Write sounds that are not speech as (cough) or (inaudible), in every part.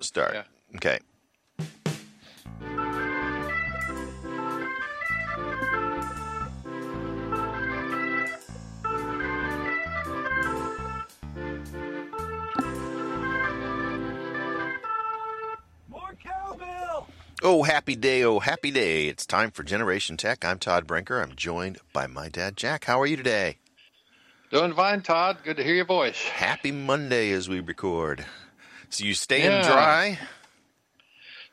Start. Yeah. Okay. More cowbell! Oh, happy day, oh, happy day. It's time for Generation Tech. I'm Todd Brinker. I'm joined by my dad, Jack. How are you today? Doing fine, Todd. Good to hear your voice. Happy Monday as we record. So you staying Yeah. dry?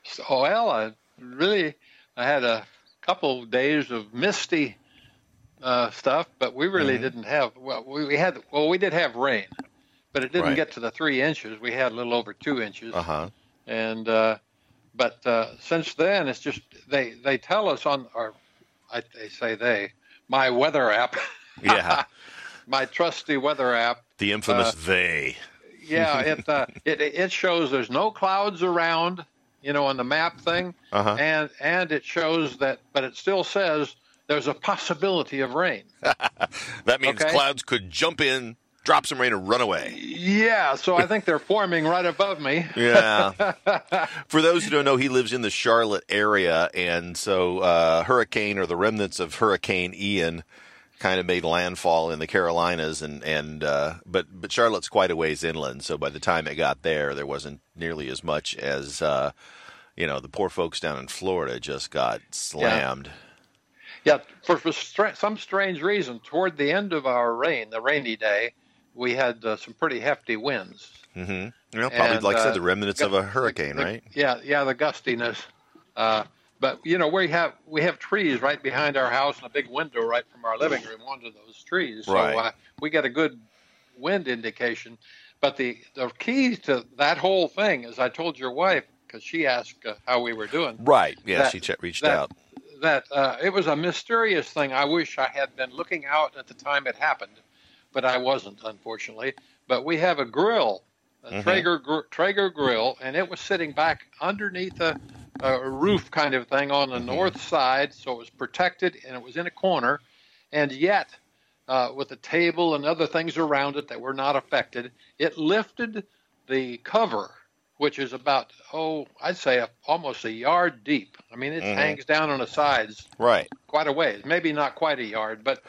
So, well, I really, I had a couple days of misty uh, stuff, but we really Mhm. didn't have. Well, we, we had. Well, we did have rain, but it didn't Right. get to the three inches. We had a little over two inches, Uh huh. and uh, but uh, since then, it's just they they tell us on our. I, they say they my weather app. Yeah. (laughs) my trusty weather app The infamous Uh, they. Yeah, (laughs) it, uh, it it shows there's no clouds around, you know, on the map thing, Uh huh. and and it shows that, but it still says there's a possibility of rain. (laughs) That means okay. clouds could jump in, drop some rain, and run away. Yeah, so I think they're forming right above me. Yeah. (laughs) For those who don't know, he lives in the Charlotte area, and so uh, hurricane or the remnants of Hurricane Ian kind of made landfall in the Carolinas, and and uh, but but Charlotte's quite a ways inland, so by the time it got there, there wasn't nearly as much as uh, you know the poor folks down in Florida just got slammed. Yeah, for, for stra- some strange reason, toward the end of our rain, the rainy day, we had uh, some pretty hefty winds. Mm-hmm. You know, probably And, like I uh, said, the remnants of a hurricane, The- right? Yeah, yeah, the gustiness. But you know, we have we have trees right behind our house and a big window right from our living room onto those trees. So Right. uh, we get a good wind indication. But the the key to that whole thing, as I told your wife, because she asked uh, how we were doing, Right. Yeah, That- she ch- reached that- out. that uh, it was a mysterious thing. I wish I had been looking out at the time it happened, but I wasn't, unfortunately. But we have a grill, a Mhm. Traeger gr- Traeger grill, and it was sitting back underneath a, a roof kind of thing on the Mhm. north side, so it was protected and it was in a corner, and yet. Uh, with a table and other things around it that were not affected, it lifted the cover, which is about oh, I'd say a, almost a yard deep. I mean, it Mhm. hangs down on the sides Right. quite a ways, maybe not quite a yard, but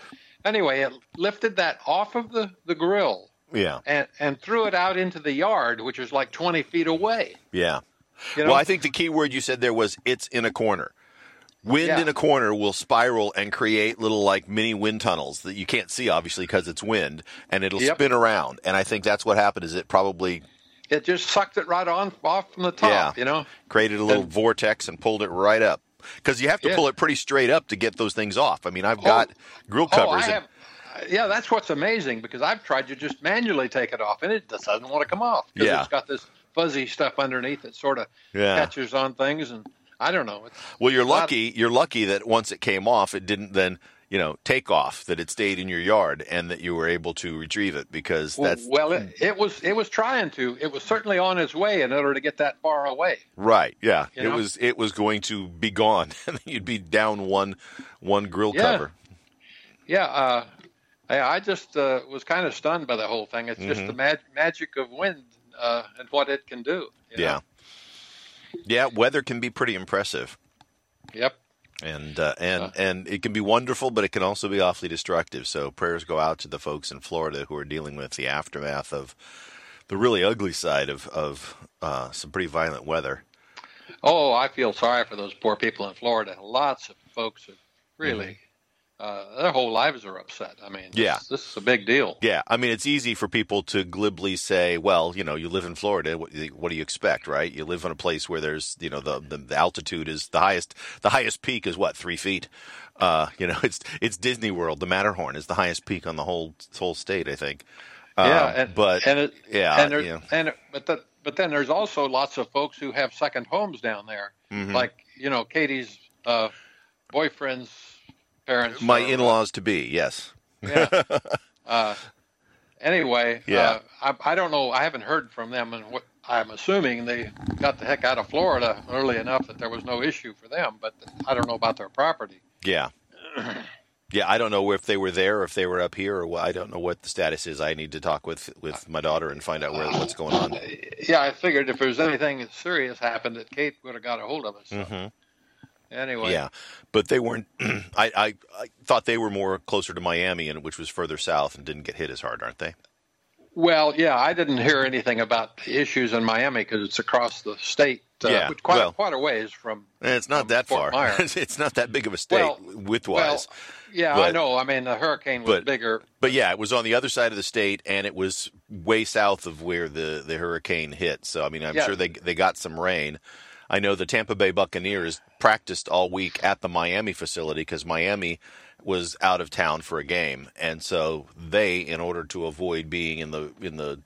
anyway, it lifted that off of the, the grill Yeah. and, and threw it out into the yard, which was like 20 feet away. Yeah. You know? Well, I think the key word you said there was it's in a corner. Wind Yeah. in a corner will spiral and create little like mini wind tunnels that you can't see obviously because it's wind and it'll Yep. spin around. And I think that's what happened is it probably it just sucked it right on off from the top, Yeah. you know? created a little And- vortex and pulled it right up. Because you have to Yeah. pull it pretty straight up to get those things off. I mean, I've oh. got grill Oh, I covers. and- have. Yeah, that's what's amazing because I've tried to just manually take it off and it just doesn't want to come off because Yeah. it's got this fuzzy stuff underneath that sort of yeah. catches on things and I don't know. It's, Well, you're lucky. You're lucky that once it came off, it didn't then you know take off. That it stayed in your yard and that you were able to retrieve it because that's well, it, it was it was trying to. It was certainly on its way in order to get that far away. Right. Yeah. You it know? was it was going to be gone, (laughs) and you'd be down one one grill Yeah. cover. Yeah, uh, I, I just uh, was kind of stunned by the whole thing. It's just Mhm. the mag- magic of wind uh, and what it can do. you know? Yeah. Yeah. Weather can be pretty impressive, Yep. and uh, and Uh. and it can be wonderful, but it can also be awfully destructive. So prayers go out to the folks in Florida who are dealing with the aftermath of the really ugly side of of uh, some pretty violent weather. Oh, I feel sorry for those poor people in Florida. Lots of folks are really. Uh, their whole lives are upset. I mean, Mm-hmm. Yeah. this, this is a big deal. Yeah, I mean, it's easy for people to glibly say, "Well, you know, you live in Florida. What, what do you expect, right? You live in a place where there's, you know, the, the the altitude is the highest. The highest peak is what three feet. Uh, you know, (laughs) it's it's Disney World. The Matterhorn is the highest peak on the whole whole state, I think. yeah, Um, and, but and it, yeah, and, there, you know. and it- but the, but then there's also lots of folks who have second homes down there, Mhm. like you know Katie's uh, boyfriend's parents. my uh, in-laws to be, yes. Yeah. (laughs) uh, anyway, Yeah. uh, I, I don't know. I haven't heard from them, and what I'm assuming they got the heck out of Florida early enough that there was no issue for them. But I don't know about their property. Yeah. (clears throat) Yeah, I don't know if they were there or if they were up here or what. I don't know what the status is. I need to talk with with my daughter and find out where what's going on. Yeah, I figured if there's anything serious happened, that Kate would have got a hold of us. So. Mhm. Anyway, Yeah, but they weren't. (clears throat) I, I I thought they were more closer to Miami, and which was further south and didn't get hit as hard, aren't they? Well, yeah, I didn't hear anything about the issues in Miami because it's across the state, uh, Yeah, quite well- quite a ways from. It's not From that Fort far. (laughs) It's not that big of a state Well, widthwise. Yeah, I know. I mean, the hurricane was but- bigger. But yeah, it was on the other side of the state, and it was way south of where the, the hurricane hit. So I mean, I'm Yeah. sure they they got some rain. I know the Tampa Bay Buccaneers practiced all week at the Miami facility because Miami was out of town for a game, and so they, in order to avoid being in the in the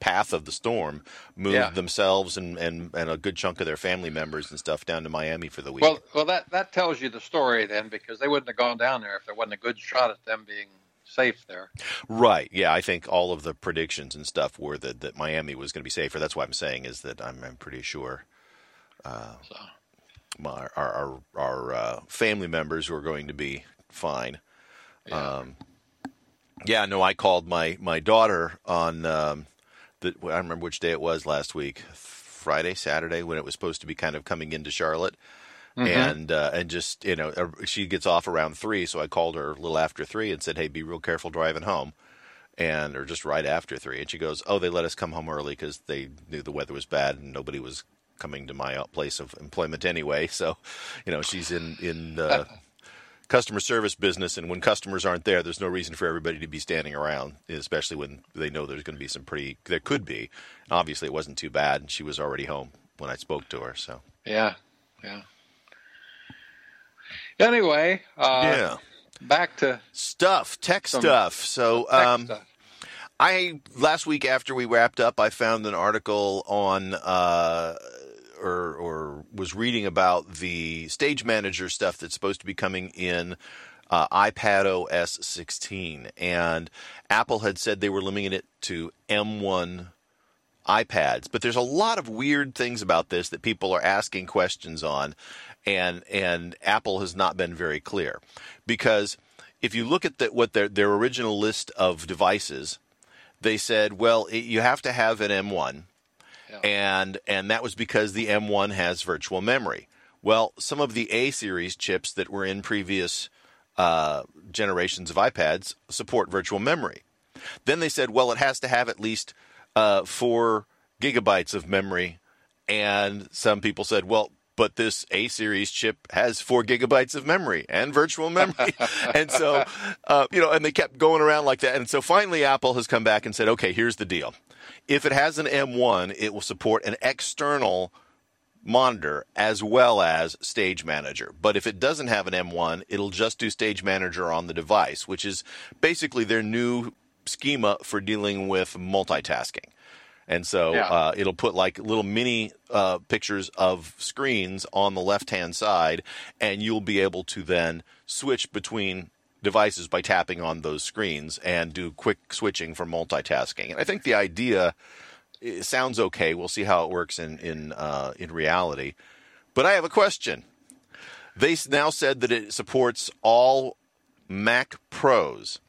path of the storm, moved Yeah. themselves and, and and a good chunk of their family members and stuff down to Miami for the week. Well, well, that that tells you the story then, because they wouldn't have gone down there if there wasn't a good shot at them being safe there. Right. Yeah, I think all of the predictions and stuff were that, that Miami was going to be safer. That's why I'm saying is that I'm, I'm pretty sure uh, So, my, our our, our uh, family members were going to be fine. yeah. Um, yeah, no, I called my my daughter on um, the I don't remember which day it was last week, Friday, Saturday, when it was supposed to be kind of coming into Charlotte. And uh, and just you know uh, she gets off around three, so I called her a little after three and said, "Hey, be real careful driving home," and or just right after three. And she goes, "Oh, they let us come home early because they knew the weather was bad and nobody was coming to my place of employment anyway." So, you know, she's in in uh, (laughs) customer service business, and when customers aren't there, there's no reason for everybody to be standing around, especially when they know there's going to be some pretty. There could be. Obviously, it wasn't too bad, and she was already home when I spoke to her. So yeah, yeah. Anyway, uh, yeah, back to stuff, tech stuff. So tech um, stuff. I last week after we wrapped up, I found an article on. Uh, or, or was reading about the stage manager stuff that's supposed to be coming in uh, iPad OS 16, and Apple had said they were limiting it to M1 iPads. But there's a lot of weird things about this that people are asking questions on, and and Apple has not been very clear. Because if you look at the, what their their original list of devices, they said, well, it, you have to have an M1 and and that was because the M1 has virtual memory. Well, some of the A series chips that were in previous uh, generations of iPads support virtual memory. Then they said, well, it has to have at least uh, four gigabytes of memory, and some people said, well. But this A series chip has four gigabytes of memory and virtual memory, (laughs) and so uh, you know, and they kept going around like that. And so finally, Apple has come back and said, "Okay, here's the deal: if it has an M1, it will support an external monitor as well as Stage Manager. But if it doesn't have an M1, it'll just do Stage Manager on the device, which is basically their new schema for dealing with multitasking. And so Yeah. uh, it'll put like little mini uh, pictures of screens on the left hand side, and you'll be able to then switch between devices by tapping on those screens and do quick switching for multitasking. And I think the idea it sounds okay. We'll see how it works in in uh, in reality. But I have a question. They now said that it supports all Mac Pros.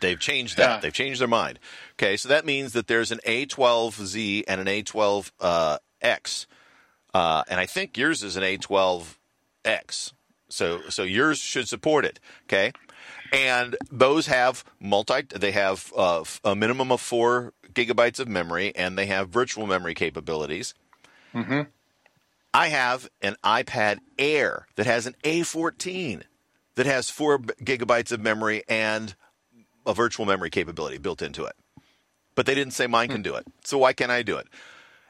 They've changed that. Yeah. They've changed their mind. Okay, so that means that there's an A12Z and an A12X, uh, uh, and I think yours is an A12X. So so yours should support it. Okay, and those have multi. They have uh, a minimum of four gigabytes of memory, and they have virtual memory capabilities. I have an iPad Air that has an A14 that has four gigabytes of memory and a virtual memory capability built into it. But they didn't say mine can do it. So why can't I do it?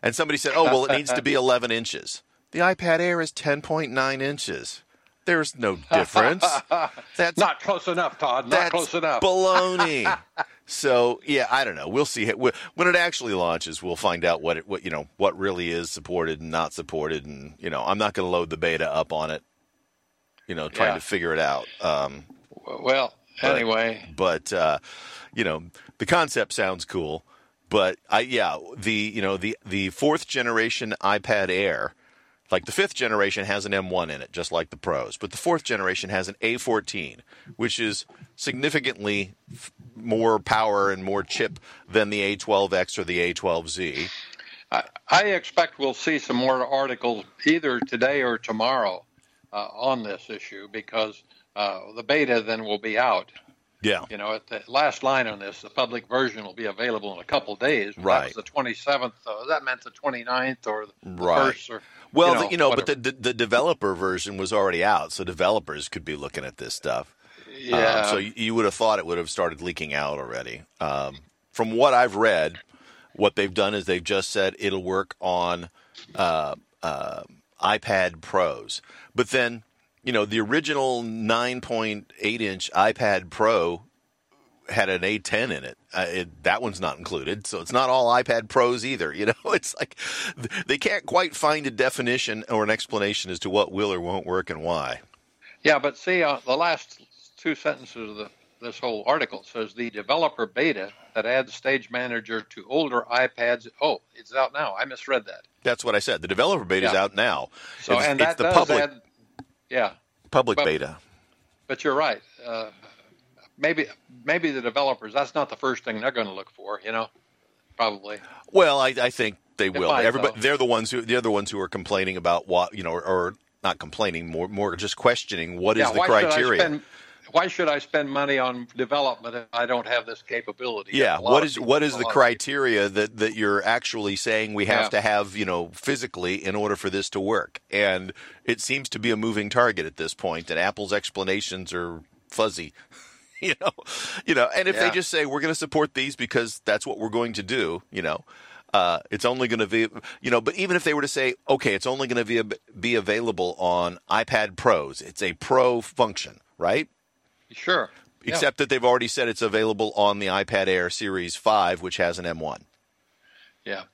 And somebody said, oh, well, it needs to be (laughs) 11 inches. The iPad Air is 10.9 inches. There's no difference. (laughs) That's Not close enough, Todd. Not that's close enough. baloney. (laughs) so yeah, I don't know. We'll see when it actually launches. We'll find out what it, what you know, what really is supported and not supported, and you know, I'm not going to load the beta up on it. You know, trying Yeah. to figure it out. Um, well, But- anyway, but uh, you know, the concept sounds cool. But I yeah, the you know the the fourth generation iPad Air Like the fifth generation has an M1 in it, just like the Pros, but the fourth generation has an A14, which is significantly f- more power and more chip than the A12X or the A12Z. I, I expect we'll see some more articles either today or tomorrow uh, on this issue because uh, the beta then will be out. Yeah. You know, at the last line on this, the public version will be available in a couple days. Right. That was the 27th. So that meant the 29th or the Right. first. Or, Well, you know, the, you know but the, the the developer version was already out, so developers could be looking at this stuff. Um, yeah. so you, you would have thought it would have started leaking out already. Um, from what I've read, what they've done is they've just said it'll work on uh, uh, iPad Pros. But then, you know, the original 9.8 inch iPad Pro had an A10 in it. Uh, it. That one's not included, so it's not all iPad Pros either. You (laughs) know, it's like they can't quite find a definition or an explanation as to what will or won't work and why. Yeah, but see, uh, the last two sentences of the, this whole article says the developer beta that adds Stage Manager to older iPads. Oh, it's out now. I misread that. That's what I said. The developer beta is out now. So, it's, and it's the does public add. Yeah, public but- beta. but you're right. Uh, maybe maybe the developers. That's not the first thing they're going to look for. You know, probably. Well, I, I think they will. might, Everybody, though. they're the ones who they're the ones who are complaining about what you know, or, or not complaining, more more just questioning what is yeah. the why Should I criteria. why should I spend money on development if I don't have this capability? Yeah, what is people- what is the criteria that, that you're actually saying we have Yeah. to have, you know, physically in order for this to work? And it seems to be a moving target at this point, and Apple's explanations are fuzzy. (laughs) (laughs) you know, you know, and if they just say we're going to support these because that's what we're going to do, you know, uh, it's only going to be, you know, but even if they were to say, okay, it's only going to be be available on iPad Pros, it's a Pro function, right? Sure. Yeah. Except that they've already said it's available on the iPad Air Series 5, which has an M1. Yeah.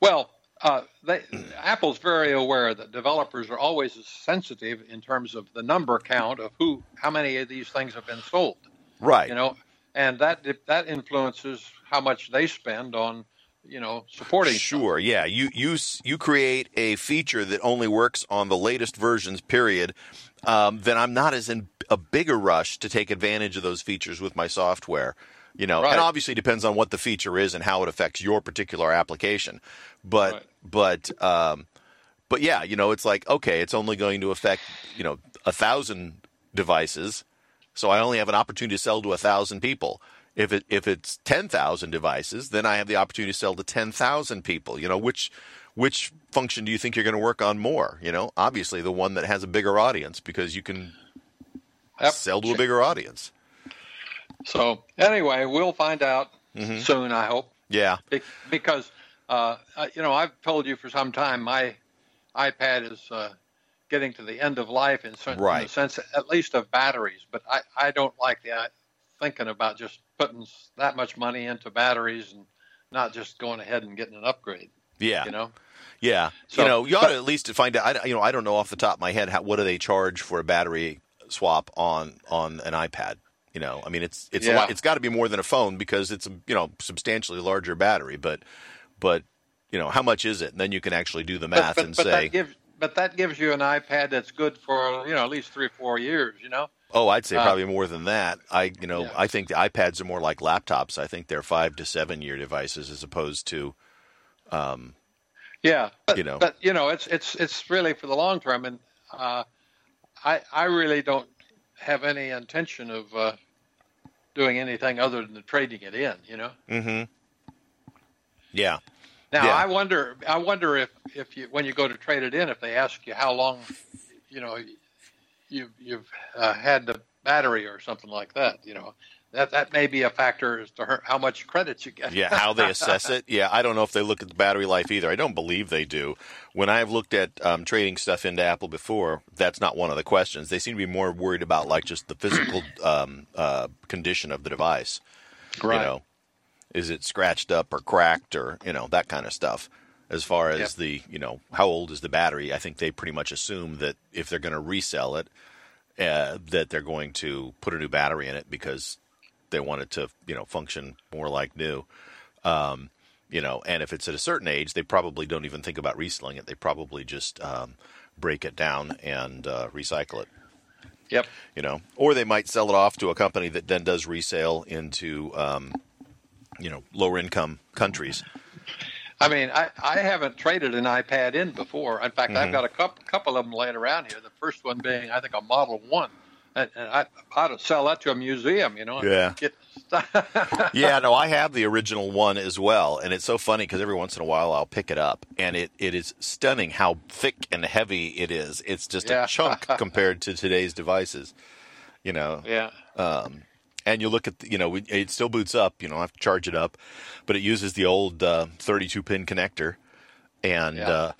Well, uh, they, Apple's very aware that developers are always sensitive in terms of the number count of who, how many of these things have been sold. Right. You know, and that that influences how much they spend on, you know, supporting. Sure. Yeah. You you you create a feature that only works on the latest versions. Period. Um, then I'm not as in a bigger rush to take advantage of those features with my software. You know, Right. and obviously depends on what the feature is and how it affects your particular application. But Right. but um, but yeah, you know, it's like okay, it's only going to affect you know a thousand devices, so I only have an opportunity to sell to a thousand people. If it if it's ten thousand devices, then I have the opportunity to sell to ten thousand people. You know, which which function do you think you're going to work on more? You know, obviously the one that has a bigger audience because you can Yep. sell to a bigger audience. So anyway, we'll find out Mm-hmm. soon. I hope. Yeah, Be- because uh, uh, you know I've told you for some time my iPad is uh, getting to the end of life in, certain, in the sense at least of batteries. But I, I don't like the uh, thinking about just putting that much money into batteries and not just going ahead and getting an upgrade. yeah, You know, yeah. So- you know, you ought but- to at least find out. I, you know, I don't know off the top of my head how, what do they charge for a battery swap on on an iPad. You know, I mean, it's it's a lot, it's got to be more than a phone because it's a you know substantially larger battery. But but you know, how much is it? And then you can actually do the math but, but, and but say, that gives but that gives you an iPad that's good for you know at least three or four years. You know. Oh, I'd say Uh, probably more than that. I, you know, Yeah. I think the iPads are more like laptops. I think they're five to seven year devices as opposed to, um, Yeah, but You know. but you know, it's it's it's really for the long term, and uh, I I really don't have any intention of uh, doing anything other than trading it in. You know. mm-hmm. Yeah, Now Yeah. I wonder I wonder if if you when you go to trade it in, if they ask you how long, you know, you've you've uh, had the battery or something like that. You know, that that may be a factor as to how much credit you get. yeah. How they assess it? (laughs) Yeah, I don't know if they look at the battery life either. I don't believe they do. When I've looked at um, trading stuff into Apple before, that's not one of the questions. They seem to be more worried about like just the physical um, uh, condition of the device. right. You know, is it scratched up or cracked or you know that kind of stuff. As far as Yep. the you know how old is the battery, I think they pretty much assume that if they're going to resell it, uh, that they're going to put a new battery in it because they want it to you know function more like new. Um, you know, and if it's at a certain age, they probably don't even think about reselling it. They probably just um, break it down and uh, recycle it. Yep. You know, or they might sell it off to a company that then does resale into, um, you know, lower income countries. I mean, I, I haven't traded an iPad in before. In fact, Mm-hmm. I've got a couple, couple of them laying around here. The first one being, I think, a Model One, and, and I ought to sell that to a museum. You know, Yeah. Get, (laughs) yeah, no, I have the original one as well, and it's so funny because every once in a while I'll pick it up, and it, it is stunning how thick and heavy it is. It's just Yeah. a chunk (laughs) compared to today's devices, you know. yeah. And you look at, the, you know, it still boots up. You know, I have to charge it up, but it uses the old uh, 32 pin connector, and Yeah. uh,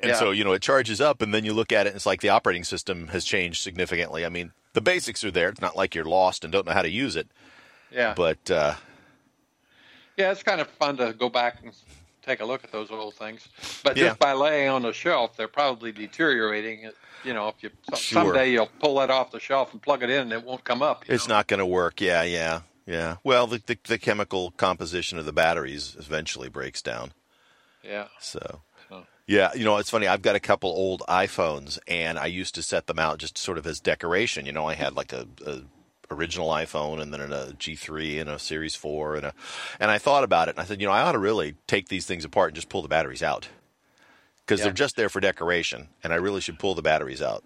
and Yeah. so you know it charges up, and then you look at it, and it's like the operating system has changed significantly. I mean, the basics are there. It's not like you're lost and don't know how to use it, Yeah. but uh, Yeah, it's kind of fun to go back and take a look at those old things. But Yeah. just by laying on the shelf, they're probably deteriorating. Uh, you know, if you Sure. someday you'll pull that off the shelf and plug it in, and it won't come up. It's know? not going to work. Yeah, yeah, yeah. Well, the, the the chemical composition of the batteries eventually breaks down. Yeah. So, yeah, you know, it's funny. I've got a couple old iPhones, and I used to set them out just sort of as decoration. You know, I had like a, a original iPhone, and then a G3 and a Series 4, and a, and I thought about it, and I said, you know, I ought to really take these things apart and just pull the batteries out because Yeah. they're just there for decoration, and I really should pull the batteries out.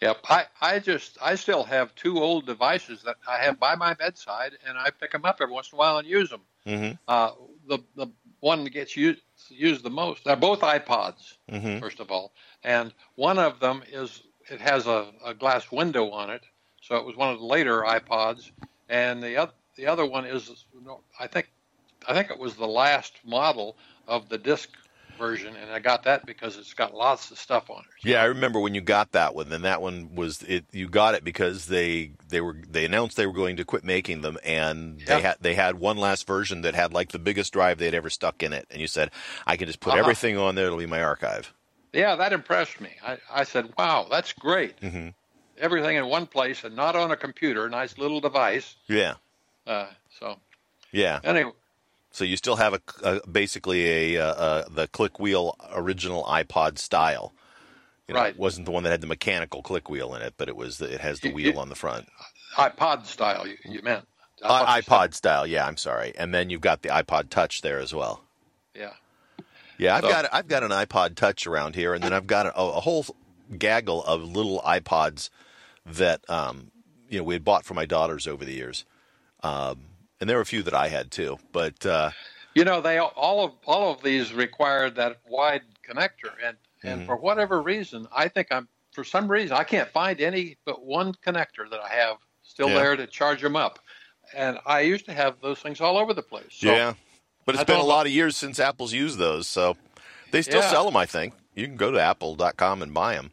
Yep. I, I just I still have two old devices that I have by my bedside, and I pick them up every once in a while and use them. hmm Uh, the the one that gets used used the most. They're both iPods, hmm first of all, and one of them is it has a, a glass window on it, so it was one of the later iPods, and the other the other one is I think I think it was the last model of the disc version, and I got that because it's got lots of stuff on it. Yeah, I remember when you got that one. Then that one was it. You got it because they they were they announced they were going to quit making them, and they had they had one last version that had like the biggest drive they'd ever stuck in it. And you said, I can just put Uh-huh. everything on there. It'll be my archive. Yeah, that impressed me. I, I said, "Wow, that's great! hmm Everything in one place and not on a computer. Nice little device." Yeah, Uh, so yeah. anyway, So you still have a, a basically a, uh uh the click wheel original iPod style. You know, Right. It wasn't the one that had the mechanical click wheel in it, but it was the, it has the You- wheel you- on the front. iPod style. You, you meant I thought you said- iPod style, yeah. I'm sorry. And then you've got the iPod Touch there as well. Yeah. Yeah, I've So- got I've got an iPod Touch around here, and then I've got a, a whole gaggle of little iPods that um, you know we had bought for my daughters over the years, um, and there were a few that I had too. But uh, You know, they all of all of these required that wide connector, and and Mhm. for whatever reason, I think I'm for some reason I can't find any but one connector that I have still Yeah. there to charge them up, and I used to have those things all over the place. So, yeah, but it's I been a lot of years since Apple's used those, so they still Yeah. sell them. I think you can go to Apple.com and buy them.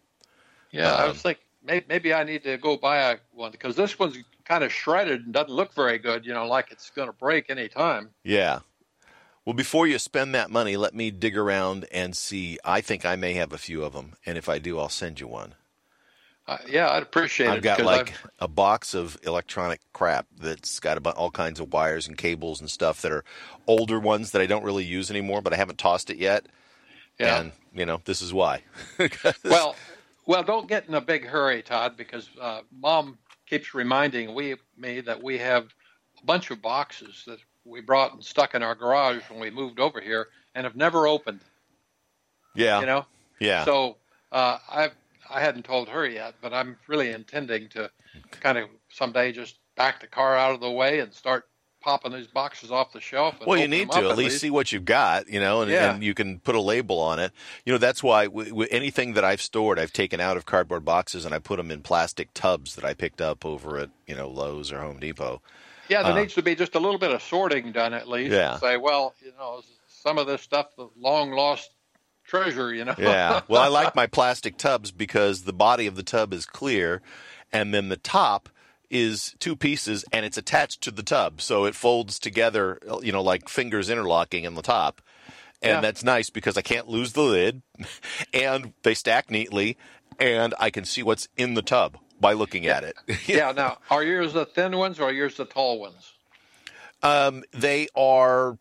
yeah, I Um, was thinking maybe, maybe I need to go buy a one because this one's kind of shredded and doesn't look very good. You know, like it's going to break any time. Yeah. Well, before you spend that money, let me dig around and see. I think I may have a few of them, and if I do, I'll send you one. Uh, yeah, I'd appreciate it. I've it. got like I've- a box of electronic crap that's got about all kinds of wires and cables and stuff that are older ones that I don't really use anymore, but I haven't tossed it yet. yeah. And you know, this is why. (laughs) well, well, don't get in a big hurry, Todd, because uh, Mom keeps reminding we me that we have a bunch of boxes that we brought and stuck in our garage when we moved over here and have never opened. yeah, You know, yeah, so uh, I I hadn't told her yet, but I'm really intending to kind of someday just back the car out of the way and start popping these boxes off the shelf. Well, you need to up at least see what you've got, you know, and, Yeah. and you can put a label on it. You know, that's why w- w- anything that I've stored, I've taken out of cardboard boxes and I put them in plastic tubs that I picked up over at you know Lowe's or Home Depot. Yeah, there Uh, needs to be just a little bit of sorting done at least. Yeah. Say, well, you know, some of this stuff, the long lost treasure, you know. Yeah. (laughs) Well, I like my plastic tubs because the body of the tub is clear, and then the top is two pieces and it's attached to the tub, so it folds together, you know, like fingers interlocking in the top. And Yeah. that's nice because I can't lose the lid, (laughs) and they stack neatly, and I can see what's in the tub by looking at it. (laughs) yeah. Now, are yours the thin ones or are yours the tall ones? Um, they are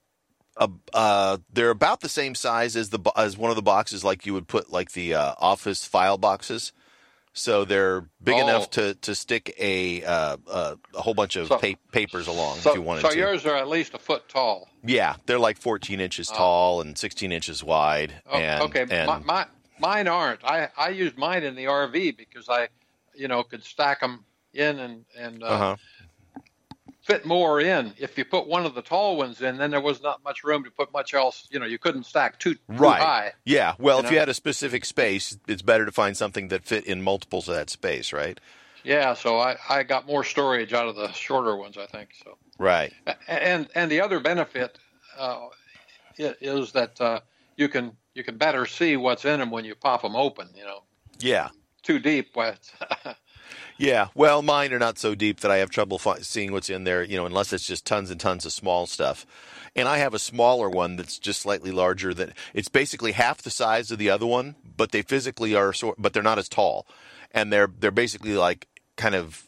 uh, uh, they're about the same size as the as one of the boxes, like you would put like the uh, office file boxes. So they're big Oh. enough to to stick a uh, uh, a whole bunch of So- pa- papers along So, if you wanted so to. So yours are at least a foot tall. Yeah, they're like 14 inches tall and 16 inches wide. Oh, and, okay, and my, my, mine aren't. I, I used mine in the RV because I, you know, could stack them in and and uh, uh-huh. Fit more in. If you put one of the tall ones in, then there was not much room to put much else. You know, you couldn't stack too, too Right. high. Yeah. Well, You if you had a specific space, it's better to find something that fit in multiples of that space, right? Yeah, so I, I got more storage out of the shorter ones, I think. So Right. and and the other benefit uh, is that uh, you can you can better see what's in them when you pop them open. You know, Yeah. too deep. (laughs) Yeah. Well, mine are not so deep that I have trouble fi- seeing what's in there, you know, unless it's just tons and tons of small stuff. And I have a smaller one that's just slightly larger that it's basically half the size of the other one, but they physically are sort but they're not as tall. And they're they're basically like kind of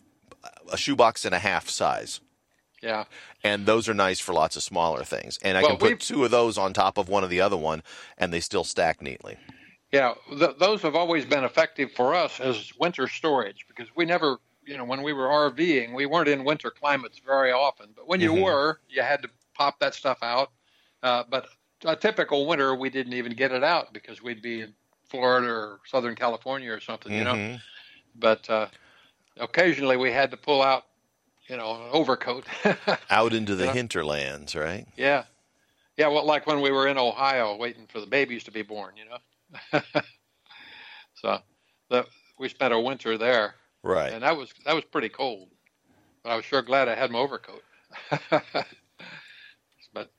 a shoebox and a half size. yeah, and those are nice for lots of smaller things. And I Well, can put two of those on top of one of the other one, and they still stack neatly. Yeah, th- those have always been effective for us as winter storage because we never. You know, when we were RVing, we weren't in winter climates very often. But when you Mhm. were, you had to pop that stuff out. Uh, but a typical winter, we didn't even get it out because we'd be in Florida or Southern California or something. You know, Mhm. but uh, occasionally we had to pull out, you know, an overcoat. (laughs) Out into the Yeah. hinterlands, right? yeah, yeah. Well, like when we were in Ohio waiting for the babies to be born, you know. (laughs) so, the, we spent a winter there, Right. and that was that was pretty cold. But I was sure glad I had my overcoat. (laughs) but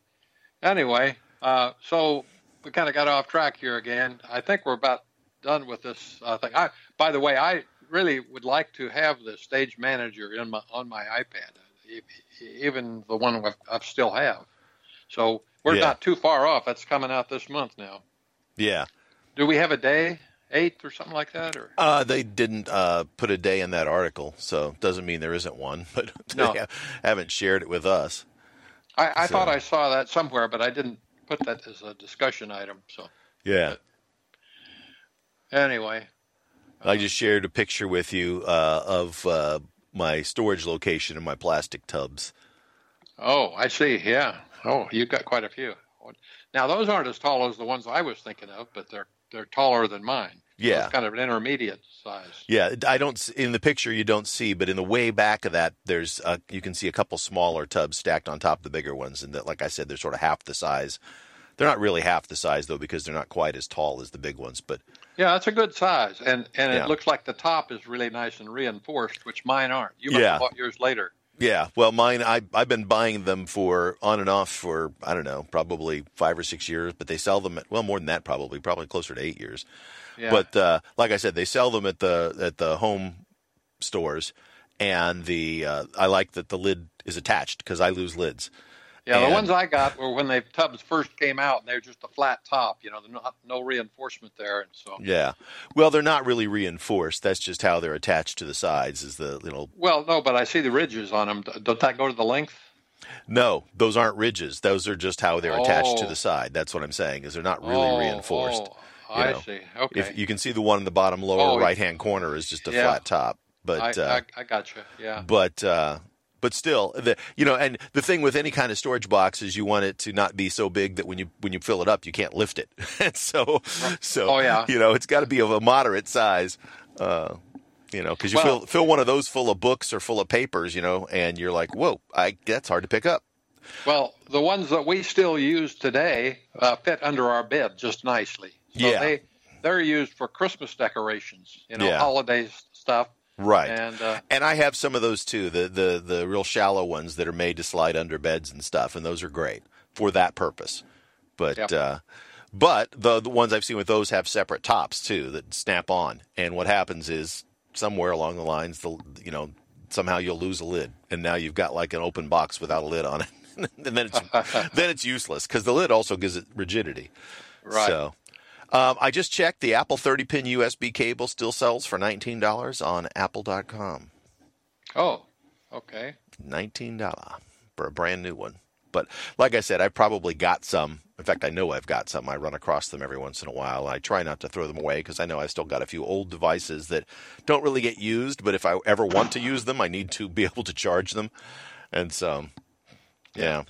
anyway, uh, so we kind of got off track here again. I think we're about done with this uh, thing. I, by the way, I really would like to have the stage manager in my on my iPad, even the one I've, I still have. So we're Yeah. not too far off. That's coming out this month now. Yeah. Do we have a day, eighth or something like that, or? Uh, they didn't uh, put a day in that article, so doesn't mean there isn't one, (laughs) but No. they ha- haven't shared it with us. I, I So- thought I saw that somewhere, but I didn't put that as a discussion item. So Yeah. anyway, I just shared a picture with you uh, of uh, my storage location and my plastic tubs. oh, I see. Yeah. Oh, you've got quite a few. Now those aren't as tall as the ones I was thinking of, but they're they're taller than mine. So Yeah. it's kind of an intermediate size. Yeah, I don't in the picture you don't see, but in the way back of that, there's uh, you can see a couple smaller tubs stacked on top of the bigger ones, and that, like I said, they're sort of half the size. They're not really half the size though, because they're not quite as tall as the big ones. But Yeah, that's a good size, and and Yeah. it looks like the top is really nice and reinforced, which mine aren't. You must Yeah. have bought yours later. Yeah, well, mine I I've been buying them for on and off for I don't know, probably five or six years, but they sell them at well more than that probably, probably closer to eight years. Yeah. But uh, like I said, they sell them at the at the home stores, and the uh, I like that the lid is attached because I lose lids. Yeah, And- the ones I got were when the tubs first came out, and they're just a flat top. You know, there's not no reinforcement there, and so. Yeah. Well, they're not really reinforced. That's just how they're attached to the sides. Is the you know Well, no, but I see the ridges on them. Don't that go to the length? no, those aren't ridges. Those are just how they're attached to Oh. the side. That's what I'm saying. Is they're not really oh, reinforced. Oh, I know. see. Okay. If you can see the one in the bottom lower Oh, right hand corner is just a yeah. flat top, but I, uh, I, I got you. Yeah. but uh, but still, the you know, and the thing with any kind of storage box is you want it to not be so big that when you when you fill it up, you can't lift it. (laughs) And so so Oh, yeah. you know, it's got to be of a moderate size. Uh, you know, because you Well- fill fill one of those full of books or full of papers, you know, and you're like, whoa, I that's hard to pick up. Well, the ones that we still use today uh, fit under our bed just nicely. So Yeah. They they're used for Christmas decorations. You know, Yeah. holiday stuff. Right. And uh, And I have some of those too, the, the the real shallow ones that are made to slide under beds and stuff, and those are great for that purpose. But Yep. uh, but the the ones I've seen with those have separate tops too that snap on, and what happens is somewhere along the lines, the you know somehow you'll lose a lid, and now you've got like an open box without a lid on it, (laughs) and then it's (laughs) then it's useless because the lid also gives it rigidity. right. So. Um, I just checked. The Apple 30 pin USB cable still sells for $19 on Apple.com. Oh, okay. $19 for a brand new one. But like I said, I probably got some. In fact, I know I've got some. I run across them every once in a while. I try not to throw them away because I know I've still got a few old devices that don't really get used. But if I ever want to use them, I need to be (laughs) able to charge them. And so, yeah.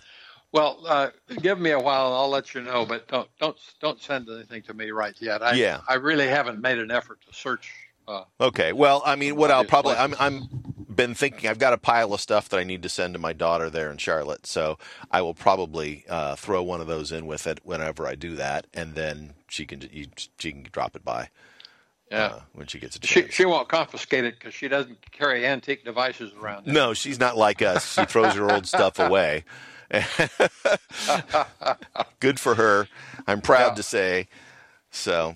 Well, uh, give me a while, and I'll let you know. But don't don't don't send anything to me right yet. I, Yeah. I really haven't made an effort to search. Uh, Okay. Well, I mean, what I'll probably I'm. I'm been thinking I've got a pile of stuff that I need to send to my daughter there in Charlotte, so I will probably uh, throw one of those in with it whenever I do that, and then she can you- she can drop it by yeah. uh, when she gets a chance. she won't confiscate it because she doesn't carry antique devices around. no, she's not like us. She throws her old stuff (laughs) away. (laughs) Good for her. I'm proud Yeah. to say. So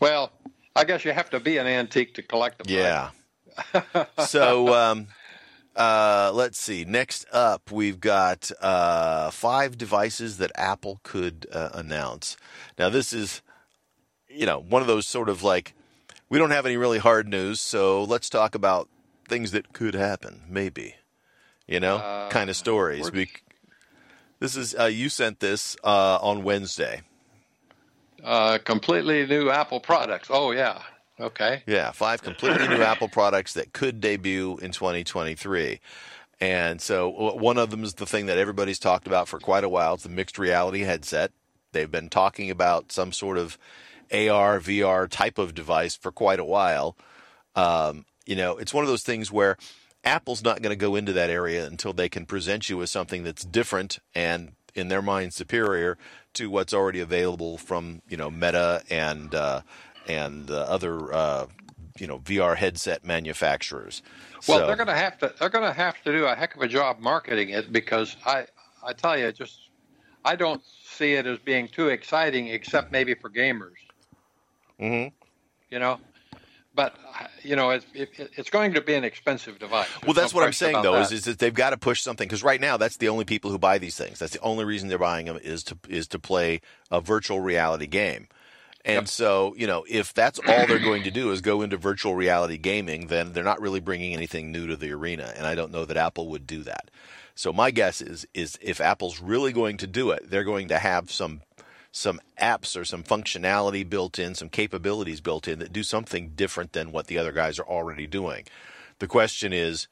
Well, I guess you have to be an antique to collect them. right? Yeah. so um, uh, let's see. Next up, we've got uh, five devices that Apple could uh, announce. Now, this is, you know, one of those sort of like, we don't have any really hard news, so let's talk about things that could happen, maybe. You know, Uh, kind of stories. where- We, this is uh, you sent this uh, on Wednesday. Uh, completely new Apple products. Oh yeah. Okay. Yeah, five completely new Apple products that could debut in 2023. And so one of them is the thing that everybody's talked about for quite a while. It's the mixed reality headset. They've been talking about some sort of AR, VR type of device for quite a while. Um, you know, it's one of those things where Apple's not going to go into that area until they can present you with something that's different and, in their mind, superior to what's already available from you know Meta and uh, and uh, other uh, you know VR headset manufacturers. Well, So- they're going to have to they're going to have to do a heck of a job marketing it because I I tell you just I don't see it as being too exciting except maybe for gamers. Mhm. You know, but you know it's it, it's going to be an expensive device. Well, that's no what I'm saying though that. is, is that they've got to push something because right now that's the only people who buy these things. That's the only reason they're buying them is to is to play a virtual reality game. And Yep. so, you know, if that's all they're going to do is go into virtual reality gaming, then they're not really bringing anything new to the arena. And I don't know that Apple would do that. So my guess is is if Apple's really going to do it, they're going to have some some apps or some functionality built in, some capabilities built in that do something different than what the other guys are already doing. The question is,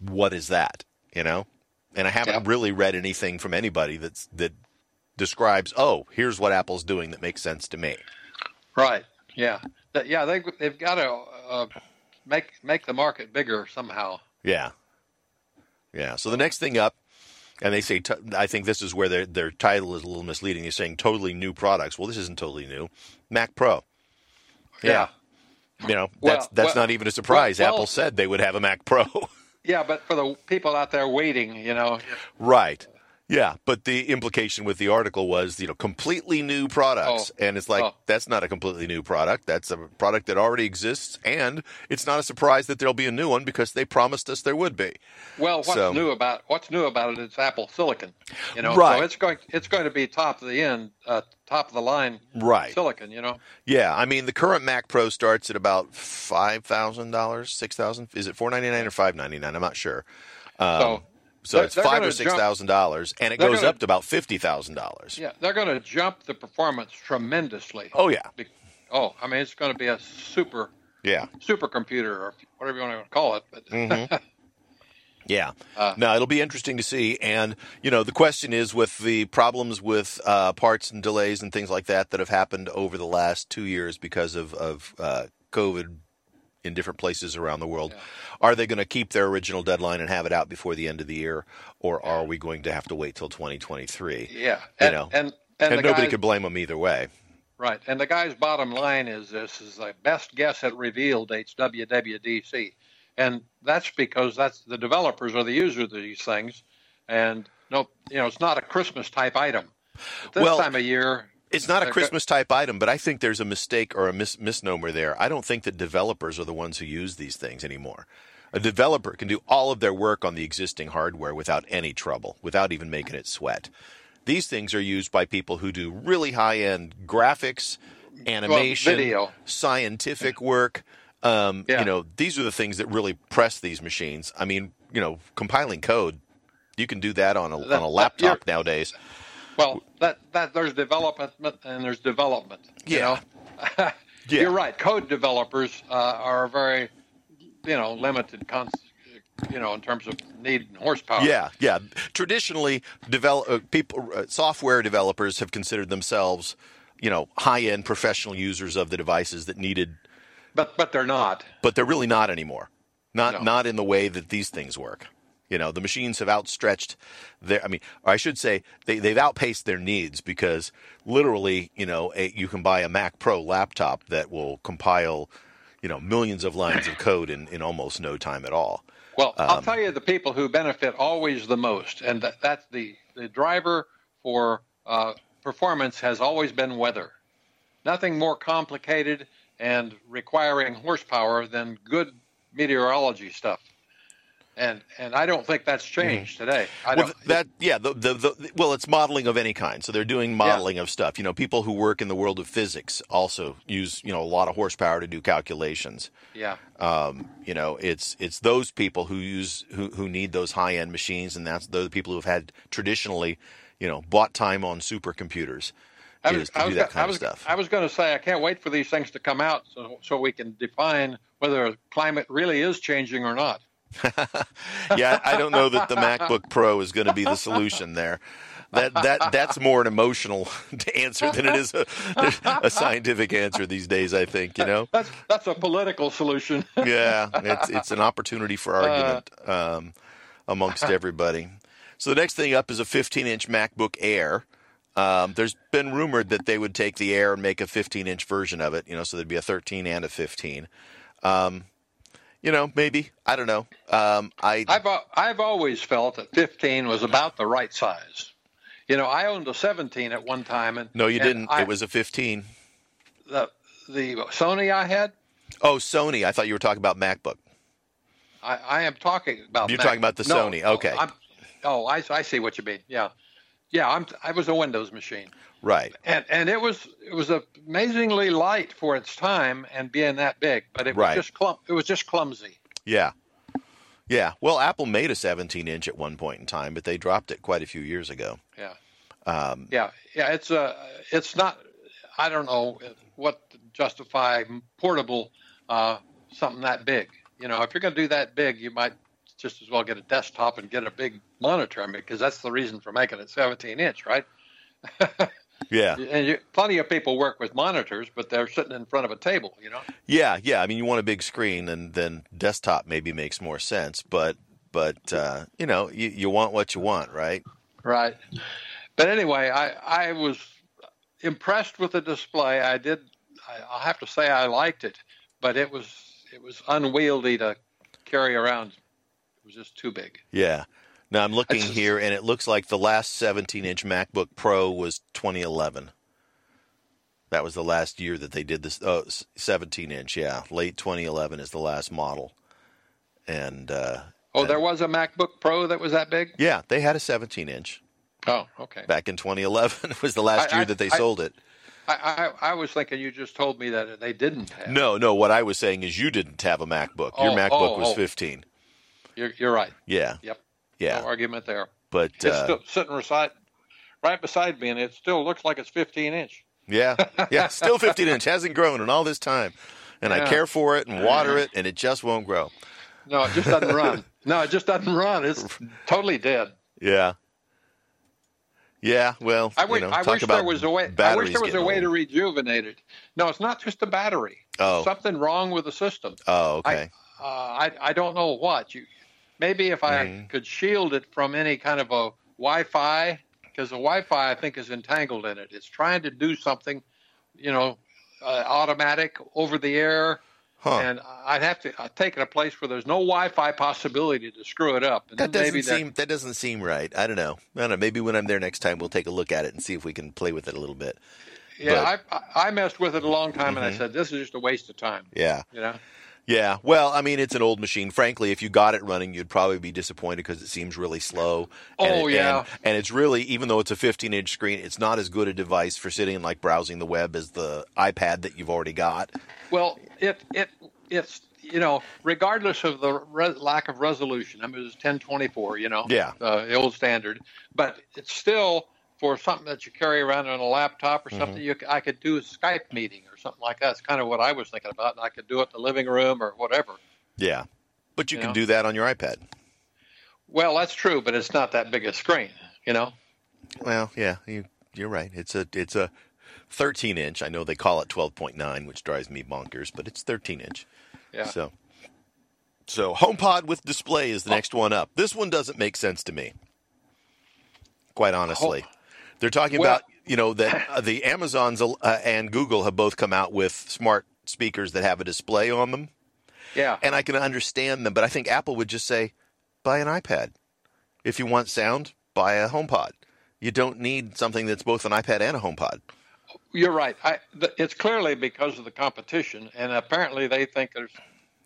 what is that? You know? And I haven't Yeah. really read anything from anybody that's that describes, oh, here's what Apple's doing that makes sense to me. right. Yeah. Yeah. They they've got to uh, make make the market bigger somehow. Yeah. Yeah. So the next thing up, and they say, t- I think this is where their their title is a little misleading. They're saying totally new products. Well, this isn't totally new. Mac Pro. Yeah. You know, that's that's well- not even a surprise. well- Apple said they would have a Mac Pro. (laughs) Yeah, but for the people out there waiting, you know, right. Yeah, but the implication with the article was, you know, completely new products, Oh. and it's like Oh. that's not a completely new product. That's a product that already exists, and it's not a surprise that there'll be a new one because they promised us there would be. Well, what's So- new about what's new about it? It's Apple Silicon, you know. Right. So it's going it's going to be top of the end, uh, top of the line Right. silicon. You know. Yeah, I mean the current Mac Pro starts at about five thousand dollars, six thousand. Is it four ninety nine or five ninety nine? I'm not sure. Um, so so they're- it's they're five or six thousand dollars, and it goes gonna- up to about fifty thousand dollars. yeah, they're going to jump the performance tremendously. Oh yeah, Be- Oh, I mean, it's going to be a super yeah, supercomputer or whatever you want to call it. But (laughs) Mhm. yeah. Uh, no, it'll be interesting to see. And you know, the question is with the problems with uh, parts and delays and things like that that have happened over the last two years because of of uh, COVID in different places around the world. Yeah. Are they going to keep their original deadline and have it out before the end of the year, or are we going to have to wait till 2023? yeah, You know, and And, and, nobody guys, could blame them either way. right. And the guy's bottom line is this is the best guess at reveal dates WWDC, and that's because that's the developers are the users of these things, and no, you know, it's not a Christmas type item. At this Well, time of year, It's not a Christmas type item, but I think there's a mistake or a mis- misnomer there. I don't think that developers are the ones who use these things anymore. A developer can do all of their work on the existing hardware without any trouble, without even making it sweat. These things are used by people who do really high end graphics, animation, video. scientific work. Um, Yeah. You know, these are the things that really press these machines. I mean, you know, compiling code You can do that on a That- on a laptop nowadays. Well, that that there's development and there's development. You Yeah. know? (laughs) Yeah. You're right. Code developers uh, are very, you know, limited. Cons- you know, in terms of need and horsepower. Yeah, yeah. Traditionally, develop uh, people, uh, software developers have considered themselves, you know, high-end professional users of the devices that needed, But but they're not. but they're really not anymore. Not No. not in the way that these things work. You know, the machines have outstretched their. I mean, or I should say they they've outpaced their needs because literally, you know, a, you can buy a Mac Pro laptop that will compile, you know, millions of lines of code in in almost no time at all. Well, I'll Um, tell you the people who benefit always the most, and that, that's the the driver for uh, performance has always been weather. Nothing more complicated and requiring horsepower than good meteorology stuff. And and I don't think that's changed today. I Well, don't. that yeah, the, the the well, it's modeling of any kind. So they're doing modeling of stuff. You know, people who work in the world of physics also use you know a lot of horsepower to do calculations. yeah. Um, you know, it's it's those people who use who who need those high end machines, and that's those people who've had traditionally, you know, bought time on supercomputers. I was, to I do was, that kind I was, of stuff. I was going to say I can't wait for these things to come out so so we can define whether climate really is changing or not. (laughs) yeah, I don't know that the MacBook Pro is going to be the solution there. That that that's more an emotional (laughs) answer than it is a, a scientific answer these days. I think you know. That's that's a political solution. (laughs) Yeah, it's it's an opportunity for argument um, amongst everybody. So the next thing up is a 15-inch MacBook Air. Um, there's been rumored that they would take the Air and make a 15-inch version of it. You know, so there'd be a 13 and a 15. Um, you know, maybe I don't know. Um, I I've I've always felt that 15 was about the right size. You know, I owned a 17 at one time, and no, you and didn't. I- it was a 15. the the Sony I had. Oh, Sony. I thought you were talking about MacBook. I, I am talking about. You're Mac. talking about the No, Sony. Okay. I'm, oh, I, I see what you mean. Yeah, yeah. I'm I was a Windows machine, Right. and and it was it was amazingly light for its time and being that big, but it was just clum- it was just clumsy. Yeah. Yeah. Well, Apple made a 17 inch at one point in time, but they dropped it quite a few years ago. Yeah. Um, Yeah, yeah, it's uh, it's not. I don't know what justify portable uh, something that big. You know, if you're going to do that big, you might just as well get a desktop and get a big monitor. I mean, because that's the reason for making it 17 inch, right? (laughs) yeah. (laughs) And you, plenty of people work with monitors, but they're sitting in front of a table. You know. Yeah. Yeah. I mean, you want a big screen, and then desktop maybe makes more sense. But, but uh, you know, you, you want what you want, right? Right. But anyway, I, I was impressed with the display. I did. I, I'll have to say I liked it, but it was it was unwieldy to carry around. It was just too big. Yeah. Now I'm looking just- here, and it looks like the last 17 inch MacBook Pro was 2011. That was the last year that they did this. Oh, 17 inch, yeah. Late 2011 is the last model. And uh, Oh, there was a MacBook Pro that was that big. yeah, they had a 17 inch Oh, okay. back in 2011. (laughs) It was the last I- year that they I- sold it. I, I I was thinking you just told me that they didn't have. No, no. What I was saying is you didn't have a MacBook. Your Oh, MacBook oh, was oh. 15. You're, you're right. Yeah, Yep. Yeah. No argument there. But It's uh, still sitting beside, right beside me, and it still looks like it's 15 inch. yeah, (laughs) yeah. Still 15 inch hasn't grown in all this time, and I care for it and water it, and it just won't grow. No, it just doesn't run. (laughs) No, it just doesn't run. It's totally dead. Yeah. Yeah, well, I wish, you know, I wish there was a way. I wish there was a way to rejuvenate it. No, it's not just the battery. Oh. something wrong with the system. Oh, okay. Uh, I I don't know what you. Maybe if I Mhm. could shield it from any kind of a Wi-Fi, because the Wi-Fi I think is entangled in it. It's trying to do something, you know, uh, automatic over the air, huh. and I'd have to I'd take it a place where there's no Wi-Fi possibility to screw it up. And that doesn't seem that doesn't seem right. I don't know. I don't know. Maybe when I'm there next time, we'll take a look at it and see if we can play with it a little bit. Yeah, I I messed with it a long time, and I Mhm. said this is just a waste of time. Yeah, You know. Yeah. Well, I mean, it's an old machine. Frankly, if you got it running, you'd probably be disappointed because it seems really slow. And Oh, it- yeah. and, and it's really even though it's a 15 inch screen, it's not as good a device for sitting and like browsing the web as the iPad that you've already got. Well, it it it's you know, regardless of the re- lack of resolution, I mean, it was 1024, you know, Yeah. uh, the old standard, but it's still for something that you carry around on a laptop or Mm-hmm. something. You, c- I could do a Skype meeting or something like that. It's kind of what I was thinking about. And I could do it in the living room or whatever. Yeah. But you You can know? do that on your iPad. Well, that's true, but it's not that big a screen, you know. Well, yeah, you, you're right. It's a it's a 13 inch. I know they call it 12.9, which drives me bonkers, but it's 13 inch. Yeah. So, so HomePod with display is the next one up. This one doesn't make sense to me, quite honestly. They're talking Well- about you know that uh, the Amazons uh, and Google have both come out with smart speakers that have a display on them, Yeah. and I can understand them. But I think Apple would just say, buy an iPad. If you want sound, buy a HomePod. You don't need something that's both an iPad and a HomePod. You're right. I, th- it's clearly because of the competition, and apparently they think there's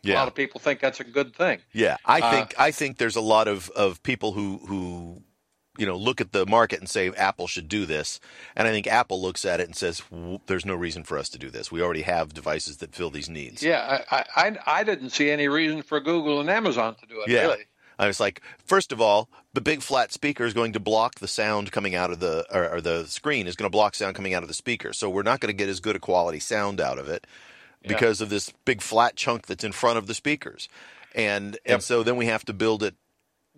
a lot of people think that's a good thing. Yeah, I Uh, think I think there's a lot of, of people who who you know look at the market and say Apple should do this, and I think Apple looks at it and says there's no reason for us to do this. We already have devices that fill these needs. Yeah, I, I, I- didn't see any reason for Google and Amazon to do it. Yeah. Really. I was like, first of all, the big flat speaker is going to block the sound coming out of the or, or the screen is going to block sound coming out of the speaker, so we're not going to get as good a quality sound out of it because of this big flat chunk that's in front of the speakers, and Yep. and so then we have to build it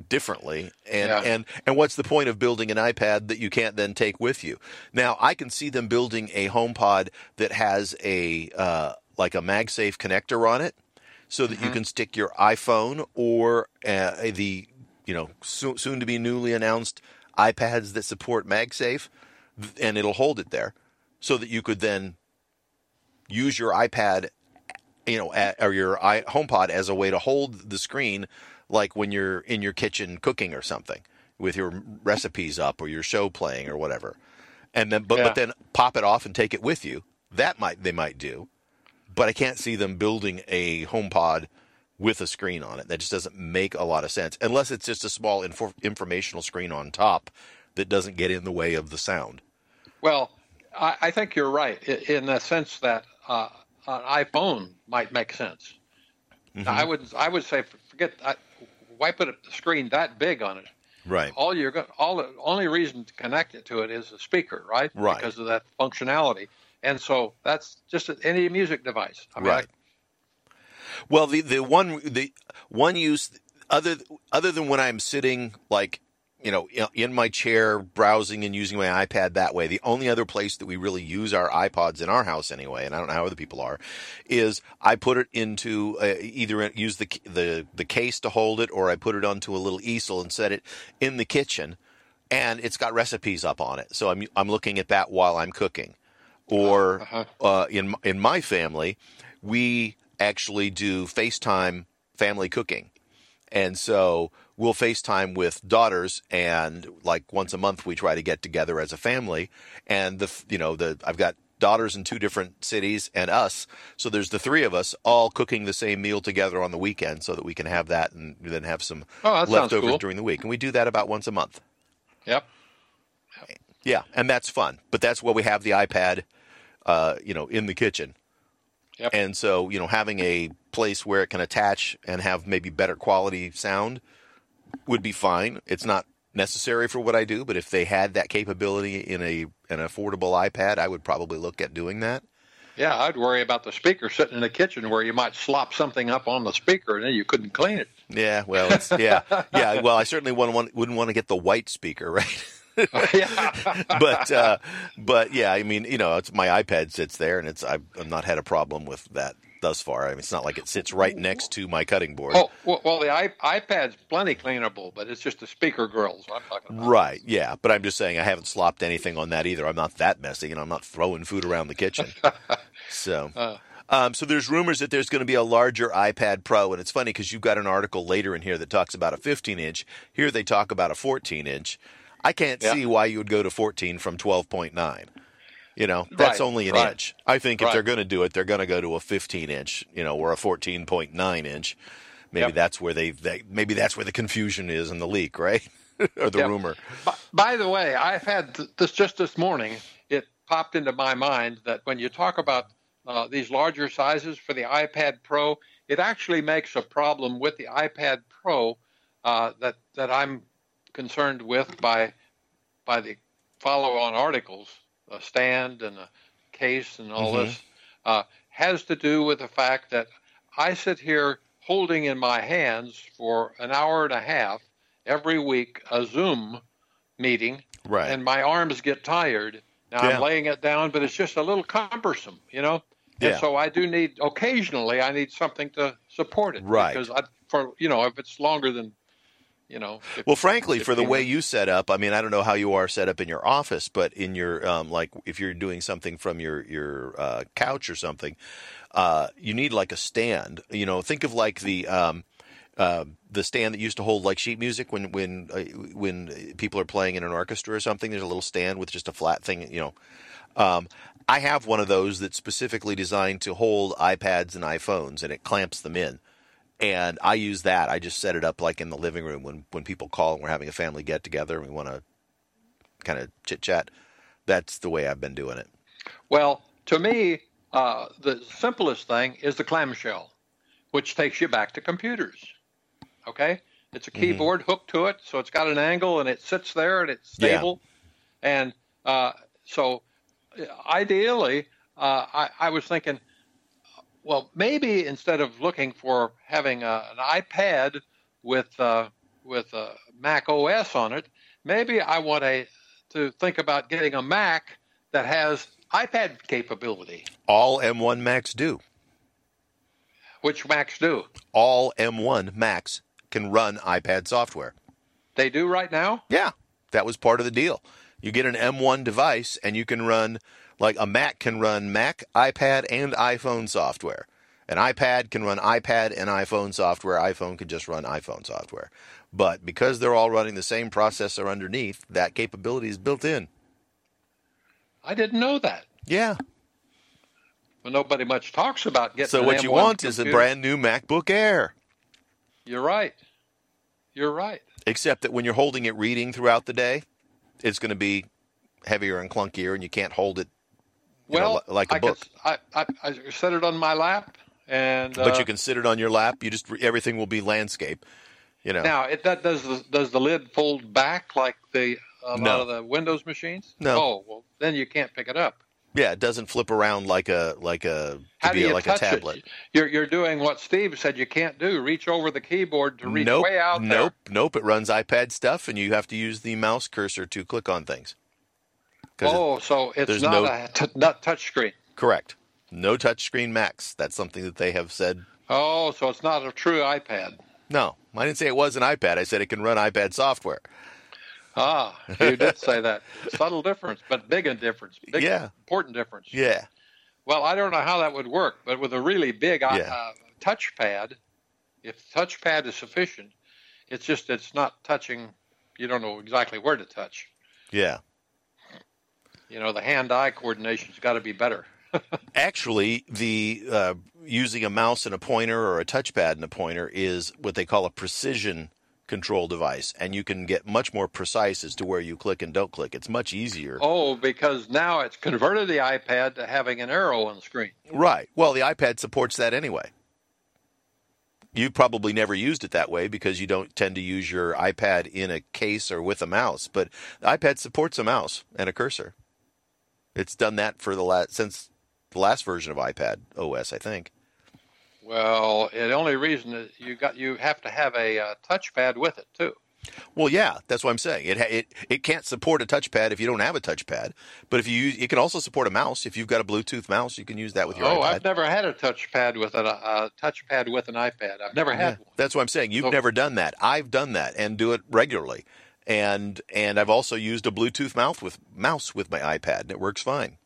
differently. And Yeah. and and what's the point of building an iPad that you can't then take with you? Now I can see them building a HomePod that has a uh, like a MagSafe connector on it so that you can stick your iPhone or uh, the you know so, soon to be newly announced iPads that support MagSafe and it'll hold it there so that you could then use your iPad you know at, or your i HomePod as a way to hold the screen like when you're in your kitchen cooking or something with your recipes up or your show playing or whatever and then but, Yeah. but then pop it off and take it with you that might they might do but I can't see them building a HomePod with a screen on it. That just doesn't make a lot of sense unless it's just a small infor- informational screen on top that doesn't get in the way of the sound. Well, I, I think you're right in the sense that uh, an iPhone might make sense. Mm-hmm. I would I would say forget I, why put a screen that big on it. Right. All you're going all the only reason to connect it to it is a speaker, right? Right. Because of that functionality. And so that's just any music device. I mean, Right. Well, the the one the one use other other than when I'm sitting like you know in- my chair browsing and using my iPad that way, the only other place that we really use our iPods in our house anyway, and I don't know how other people are, is I put it into uh, either use the the the case to hold it, or I put it onto a little easel and set it in the kitchen, and it's got recipes up on it, so I'm I'm looking at that while I'm cooking. Or Uh-huh. uh, in in my family, we actually do FaceTime family cooking, and so we'll FaceTime with daughters, and like once a month we try to get together as a family, and the you know the I've got daughters in two different cities and us, so there's the three of us all cooking the same meal together on the weekend, so that we can have that and then have some Oh, leftovers cool. during the week, and we do that about once a month. Yep. Yeah, and that's fun. But that's why we have the iPad, uh, you know, in the kitchen. Yep. And so, you know, having a place where it can attach and have maybe better quality sound would be fine. It's not necessary for what I do, but if they had that capability in a an affordable iPad, I would probably look at doing that. Yeah, I'd worry about the speaker sitting in the kitchen where you might slop something up on the speaker and then you couldn't clean it. Yeah, well, it's, yeah, (laughs) yeah. Well, I certainly wouldn't want, wouldn't want to get the white speaker, (laughs) right? (laughs) but uh, but yeah, I mean, you know, it's my iPad sits there, and it's I've, I've not had a problem with that thus far. I mean, it's not like it sits right next to my cutting board. Oh well, the I, iPad's plenty cleanable, but it's just the speaker grills I'm talking about. Right, yeah, but I'm just saying I haven't slopped anything on that either. I'm not that messy, and I'm not throwing food around the kitchen. (laughs) so, Uh. um, so there's rumors that there's going to be a larger iPad Pro, and it's funny because you've got an article later in here that talks about a 15 inch. Here they talk about a 14 inch. I can't Yeah. see why you would go to 14 from 12.9. You know, that's Right, only an right. inch. I think if Right. they're going to do it, they're going to go to a 15 inch, you know, or a 14.9 inch. Maybe Yep. that's where they, they maybe that's where the confusion is in the leak, right? (laughs) or the Yep. rumor. By, by the way, I've had th- this just this morning. It popped into my mind that when you talk about uh, these larger sizes for the iPad Pro, it actually makes a problem with the iPad Pro uh, that that I'm concerned with by by the follow-on articles, a stand and a case and all Mhm. this, uh, has to do with the fact that I sit here holding in my hands for an hour and a half every week a Zoom meeting, Right. and my arms get tired. Now Yeah. I'm laying it down, but it's just a little cumbersome, you know. And Yeah. so I do need occasionally I need something to support it, Right. Because I, for you know, if it's longer than, you know, if- Well, frankly, for the way you set up, I mean, I don't know how you are set up in your office, but in your um, like if you're doing something from your your uh, couch or something, uh, you need like a stand. You know, think of like the um, uh, the stand that used to hold like sheet music when when uh, when people are playing in an orchestra or something. There's a little stand with just a flat thing. You know, um, I have one of those that's specifically designed to hold iPads and iPhones, and it clamps them in. And I use that. I just set it up like in the living room when when people call and we're having a family get together and we want to kind of chit chat. That's the way I've been doing it. Well, to me, uh, the simplest thing is the clamshell, which takes you back to computers. Okay, it's a Mm-hmm. keyboard hooked to it, so it's got an angle and it sits there and it's stable. Yeah. And uh, so, ideally, uh, I, I was thinking, well, maybe instead of looking for having a, an iPad with uh, with a Mac OS on it, maybe I want a to think about getting a Mac that has iPad capability, All M1 Macs do. which Macs do. All M1 Macs can run iPad software. They do right now. Yeah, that was part of the deal. You get an M1 device and you can run like a Mac can run Mac, iPad, and iPhone software. An iPad can run iPad and iPhone software. iPhone can just run iPhone software. But because they're all running the same processor underneath, that capability is built in. I didn't know that. Yeah. Well, nobody much talks about getting. So what you M1 want is a brand new MacBook Air. You're right. You're right. Except that when you're holding it reading throughout the day, it's going to be heavier and clunkier, and you can't hold it. You know, Well, like a I book. I, I I set it on my lap, and but uh, you can sit it on your lap. You just everything will be landscape. You know. now it that does the does the lid fold back like the a lot No. of the Windows machines? No. Oh well, then you can't pick it up. yeah, it doesn't flip around like a like a How to do be you like a tablet. it? You're you're doing what Steve said you can't do. Reach over the keyboard to reach nope, way out there. nope, nope. It runs iPad stuff, and you have to use the mouse cursor to click on things. Oh, so it's not no- a t- not touch screen. correct. No touchscreen Macs. That's something that they have said. Oh, so it's not a true iPad. No, I didn't say it was an iPad. I said it can run iPad software. Ah, you did say that. Subtle difference, but big a difference. Big, Yeah. important difference. Yeah, Well, I don't know how that would work, but with a really big uh, Yeah. uh, touchpad, if touchpad is sufficient, it's just it's not touching. You don't know exactly where to touch. yeah. You know, the hand-eye coordination's got to be better. (laughs) Actually, the uh, using a mouse and a pointer or a touchpad and a pointer is what they call a precision control device, and you can get much more precise as to where you click and don't click. It's much easier. Oh, because now it's converted the iPad to having an arrow on the screen. Right. Well, the iPad supports that anyway. You probably never used it that way because you don't tend to use your iPad in a case or with a mouse, but the iPad supports a mouse and a cursor. It's done that for the last since the last version of iPad OS, I think. Well, the only reason is you got you have to have a uh, touchpad with it too. Well, yeah, that's what I'm saying. It it it can't support a touchpad if you don't have a touchpad, but if you use, it can also support a mouse. If you've got a Bluetooth mouse, you can use that with your oh, iPad. I've never had a touchpad with a, a touchpad with an iPad. I've never Yeah, had one. that's what I'm saying. You've So- never done that. I've done that and do it regularly. And and I've also used a Bluetooth mouse with mouse with my iPad, and it works fine.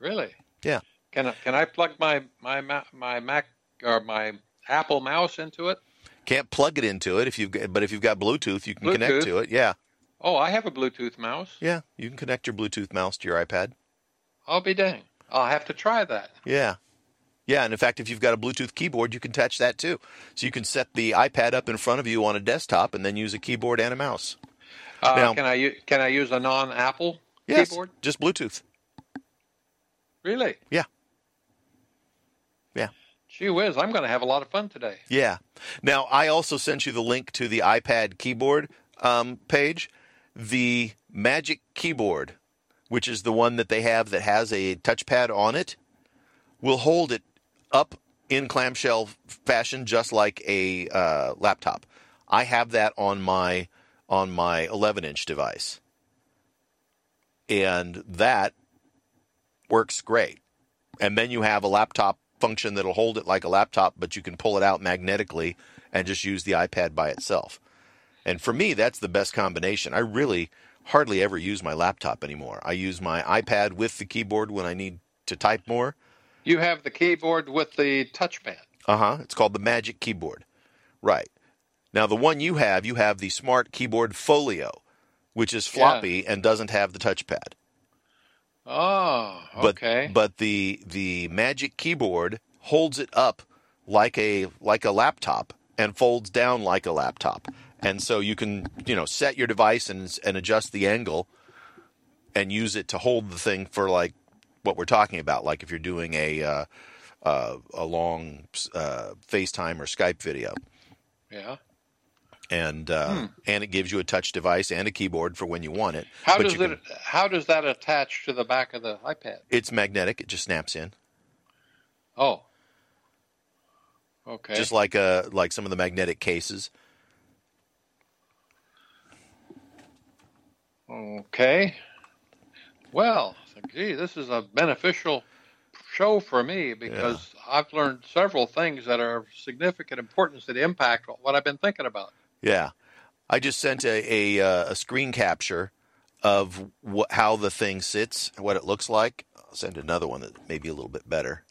Really? Yeah. Can I, can I plug my my my Mac or my Apple mouse into it? Can't plug it into it if you've but if you've got Bluetooth, you can connect to it. Yeah, Oh, I have a Bluetooth mouse. yeah, you can connect your Bluetooth mouse to your iPad. I'll be dang. I'll have to try that. Yeah. Yeah, and in fact, if you've got a Bluetooth keyboard, you can touch that too. So you can set the iPad up in front of you on a desktop and then use a keyboard and a mouse. Uh, Now- can I u- can I use a non-Apple Yes, keyboard? just Bluetooth. Really? Yeah. Yeah. Gee whiz, I'm going to have a lot of fun today. Yeah. Now, I also sent you the link to the iPad keyboard um, page. The Magic Keyboard, which is the one that they have that has a touchpad on it, will hold it up in clamshell fashion, just like a uh, laptop. I have that on my on my 11 inch device, and that works great. And then you have a laptop function that'll hold it like a laptop, but you can pull it out magnetically and just use the iPad by itself. And for me, that's the best combination. I really hardly ever use my laptop anymore. I use my iPad with the keyboard when I need to type more. You have the keyboard with the touchpad. Uh huh. It's called the Magic Keyboard. Right. Now, the one you have, you have the Smart Keyboard Folio, which is floppy and doesn't have the touchpad. Oh, But, okay. But the the Magic Keyboard holds it up like a like a laptop and folds down like a laptop. And so you can, you know, set your device and and adjust the angle and use it to hold the thing for like what we're talking about, like if you're doing a uh, uh, a long uh, FaceTime or Skype video. yeah. And uh, and it gives you a touch device and a keyboard for when you want it. How But does it? can- How does that attach to the back of the iPad? It's magnetic. It just snaps in. Oh. Okay. just like uh like some of the magnetic cases. Okay. Well, gee, this is a beneficial show for me because I've learned several things that are of significant importance that impact what I've been thinking about. Yeah, I just sent a a, uh, a screen capture of wh- how the thing sits, what it looks like. I'll send another one that may be a little bit better.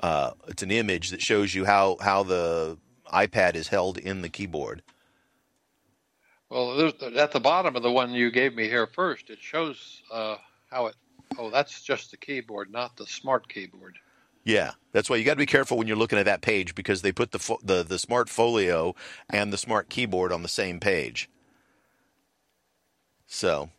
Uh, it's an image that shows you how how the iPad is held in the keyboard. Well, at the bottom of the one you gave me here first, it shows uh, how it. Oh, that's just the keyboard, not the smart keyboard. Yeah, that's why you got to be careful when you're looking at that page because they put the fo- the the smart folio and the smart keyboard on the same page. So,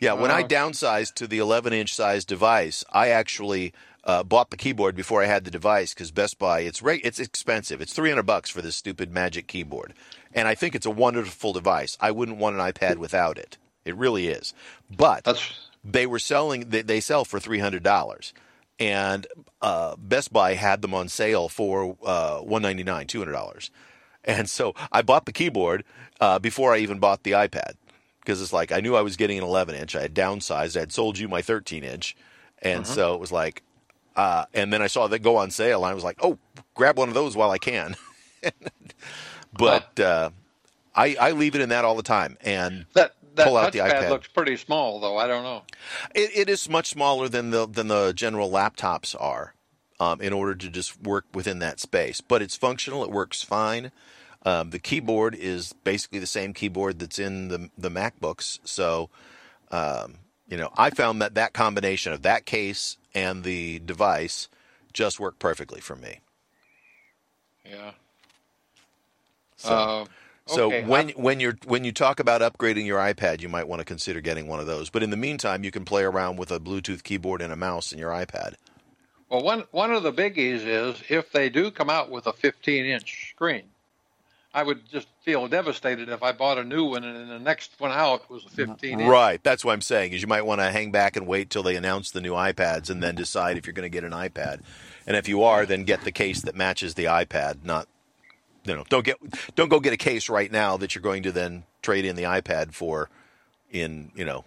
yeah, when I Uh. downsized to the 11 inch size device, I actually uh, bought the keyboard before I had the device because Best Buy it's re- it's expensive. It's 300 bucks for this stupid Magic keyboard, and I think it's a wonderful device. I wouldn't want an iPad without it. It really is, but That's they were selling they, they sell for three hundred dollars, and uh, Best Buy had them on sale for uh, one ninety nine, two hundred dollars, and so I bought the keyboard uh, before I even bought the iPad because it's like I knew I was getting an eleven inch. I had downsized. I had sold you my thirteen inch, and so it was like, uh, and then I saw that go on sale, and I was like, oh, grab one of those while I can. (laughs) but uh, I I leave it in that all the time, and that. That Pull out the iPad. looks pretty small, though. I don't know. It, it is much smaller than the than the general laptops are, um, in order to just work within that space. But it's functional. It works fine. Um, the keyboard is basically the same keyboard that's in the the MacBooks. So, um, you know, I found that that combination of that case and the device just worked perfectly for me. Yeah. So, uh, so okay, when when you're when you talk about upgrading your iPad, you might want to consider getting one of those. But in the meantime, you can play around with a Bluetooth keyboard and a mouse in your iPad. Well, one one of the biggies is if they do come out with a 15 inch screen, I would just feel devastated if I bought a new one and then the next one out was a 15 inch. Right. That's what I'm saying. Is you might want to hang back and wait till they announce the new iPads and then decide if you're going to get an iPad. And if you are, then get the case that matches the iPad. Not, you know, don't get don't go get a case right now that you're going to then trade in the iPad for, in you know,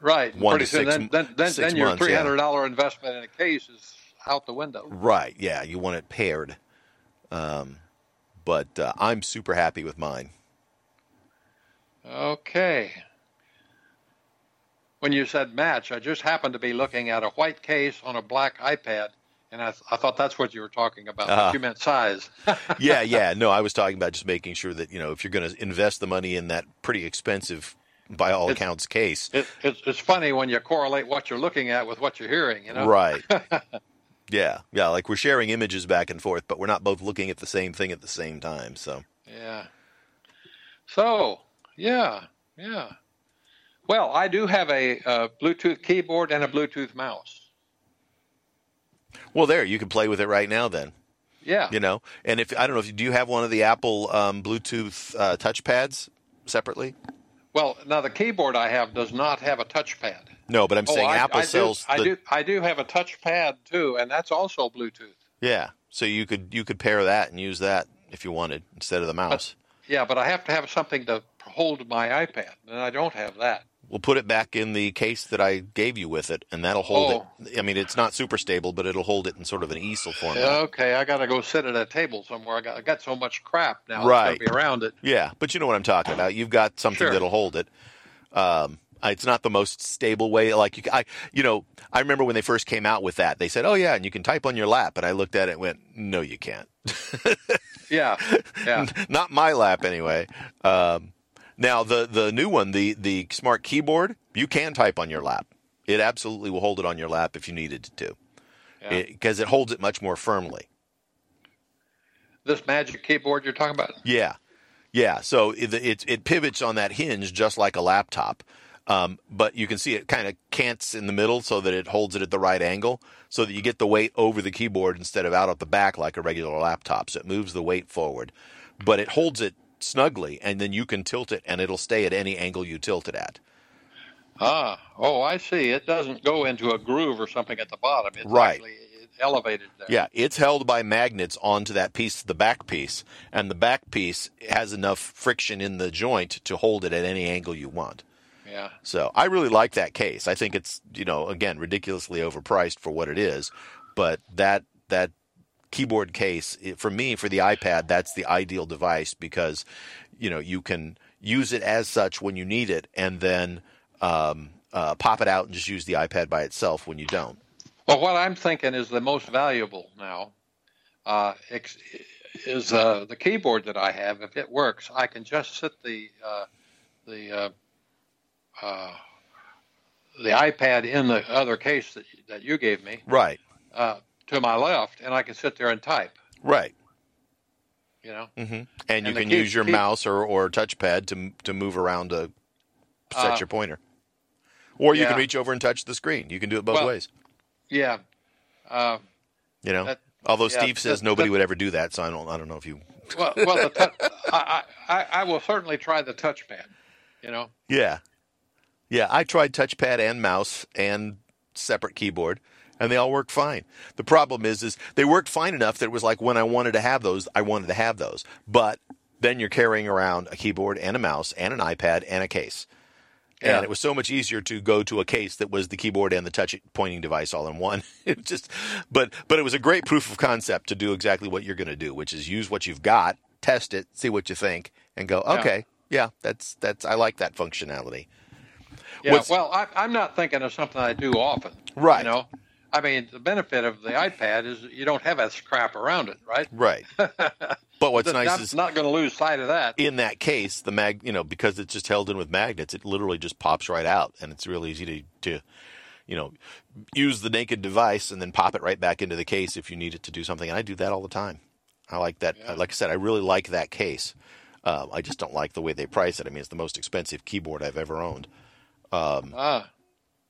Right. One Pretty to soon, six then, then, then, six then your $300 investment in a case is out the window. right. Yeah, you want it paired. Um, but uh, I'm super happy with mine. Okay. When you said match, I just happened to be looking at a white case on a black iPad, and I, th- I thought that's what you were talking about. Uh-huh. You meant size. (laughs) yeah, yeah. No, I was talking about just making sure that you know if you're going to invest the money in that pretty expensive, by all It's- accounts, case. It, it's, it's funny when you correlate what you're looking at with what you're hearing. You know. Right. (laughs) yeah, yeah. Like we're sharing images back and forth, but we're not both looking at the same thing at the same time. So Yeah. So, yeah, yeah. Well, I do have a, uh Bluetooth keyboard and a Bluetooth mouse. Well, there you can play with it right now. Then Yeah. you know, and if I don't know if you do you have one of the Apple um, Bluetooth uh, touchpads separately. Well, now the keyboard I have does not have a touchpad. No, but I'm saying Oh, I, Apple I sells. Do, I do. I do have a touchpad too, and that's also Bluetooth. Yeah, so you could you could pair that and use that if you wanted instead of the mouse. Yeah, but I have to have something to hold my iPad, and I don't have that. We'll put it back in the case that I gave you with it, and that'll hold Oh. it. I mean, it's not super stable, but it'll hold it in sort of an easel format. Okay, I got to go sit at a table somewhere. I got, I got so much crap now. Right. Be around it. Yeah, but you know what I'm talking about. You've got something Sure. that'll hold it. Um, it's not the most stable way. Like you, I, you know, I remember when they first came out with that. They said, "Oh yeah, and you can type on your lap." And I looked at it and went, "No, you can't. Yeah, (laughs) yeah. not my lap anyway." Um, now the the new one, the the smart keyboard, you can type on your lap. It absolutely will hold it on your lap if you needed it to, yeah. because it, holds it much more firmly. this magic keyboard you're talking about? Yeah, yeah. So it it, it pivots on that hinge just like a laptop, um, but you can see it kind of cants in the middle so that it holds it at the right angle, so that you get the weight over the keyboard instead of out at the back like a regular laptop. So it moves the weight forward, but it holds it snugly, and then you can tilt it, and it'll stay at any angle you tilt it at. Ah, oh, I see. It doesn't go into a groove or something at the bottom. It's Right. actually elevated there. Yeah, it's held by magnets onto that piece, the back piece, and the back piece has enough friction in the joint to hold it at any angle you want. Yeah. So I really like that case. I think it's you know again ridiculously overpriced for what it is, but that that keyboard case for me for the iPad that's the ideal device because you know you can use it as such when you need it and then um, uh, pop it out and just use the iPad by itself when you don't. Well, what I'm thinking is the most valuable now uh, is uh, the keyboard that I have. If it works, I can just sit the uh, the uh, uh, the iPad in the other case that that you gave me Right, uh, to my left, and I can sit there and type. right. You know. hmm And, you And the can key- use your key- mouse or, or touchpad to to move around to set Uh, your pointer, or you can reach over and touch the screen. You can do it both Well, ways. Yeah. Uh, You know, that- although yeah, Steve says that- nobody that- would ever do that, so I don't. I don't know if you. (laughs) well, well, the tou- I, I, I will certainly try the touchpad. You know. Yeah, yeah. I tried touchpad and mouse and separate keyboard, and they all work fine. The problem is, is they worked fine enough that it was like when I wanted to have those, I wanted to have those. But then you're carrying around a keyboard and a mouse and an iPad and a case. Yeah. And it was so much easier to go to a case that was the keyboard and the touch pointing device all in one. (laughs) It just, but but it was a great proof of concept to do exactly what you're going to do, which is use what you've got, test it, see what you think, and go, Yeah. okay, yeah, that's that's I like that functionality. Yeah, What's- well, I, I'm not thinking of something I do often. Right. You know, I mean, the benefit of the iPad is you don't have that crap around it, right? Right. (laughs) But what's nice not, is not going to lose sight of that. in that case, the mag, you know, because it's just held in with magnets, it literally just pops right out, and it's really easy to, to, you know, use the naked device and then pop it right back into the case if you need it to do something. And I do that all the time. I like that. Yeah. Like I said, I really like that case. Uh, I just don't like the way they price it. I mean, it's the most expensive keyboard I've ever owned. Ah,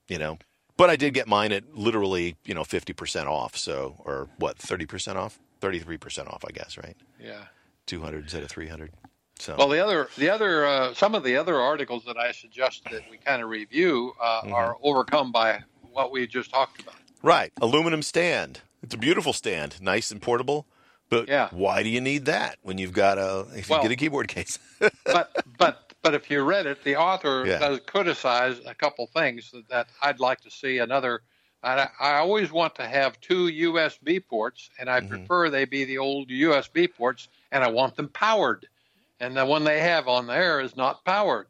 You know, but I did get mine at literally, you know, fifty percent off. So, or what, thirty percent off, thirty three percent off, I guess, right? yeah. Two hundred instead of three hundred. So, Well, the other, the other, uh, some of the other articles that I suggest that we kind of review uh, Mm-hmm. are overcome by what we just talked about. Right, aluminum stand. It's a beautiful stand, nice and portable. But Yeah. why do you need that when you've got a if you Well- get a keyboard case? (laughs) But, but, but if you read it, the author Yeah. does criticize a couple things that, that I'd like to see another. I, I always want to have two USB ports, and I Mhm. prefer they be the old USB ports, and I want them powered. And the one they have on there is not powered.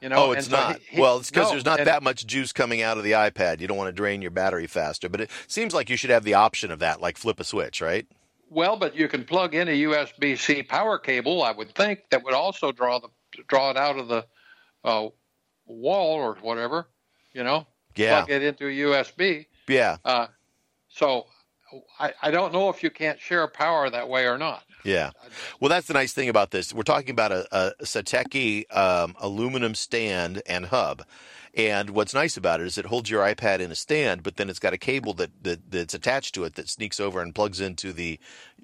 You know, oh, it's so not. he- he- well, it's because no, there's not and- that much juice coming out of the iPad. You don't want to drain your battery faster. But it seems like you should have the option of that, like flip a switch, right? Well, but you can plug in a USB-C power cable. I would think that would also draw the draw it out of the uh, wall or whatever. You know, Yeah, plug it into a USB. yeah, Uh, so I, I don't know if you can't share power that way or not. yeah. Well, that's the nice thing about this. We're talking about a, a Satechi um, aluminum stand and hub, And what's nice about it is it holds your iPad in a stand, but then it's got a cable that, that that's attached to it that sneaks over and plugs into the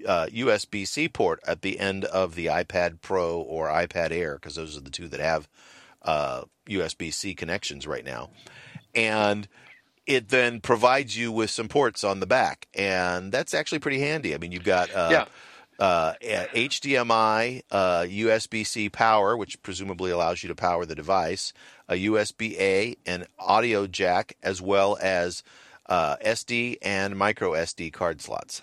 uh, USB-C port at the end of the iPad Pro or iPad Air, because those are the two that have uh, USB-C connections right now. And it then provides you with some ports on the back, and that's actually pretty handy. I mean, you've got uh, Yeah. uh, HDMI, uh, USB-C power, which presumably allows you to power the device, a USB-A, an audio jack, as well as uh, SD and micro SD card slots.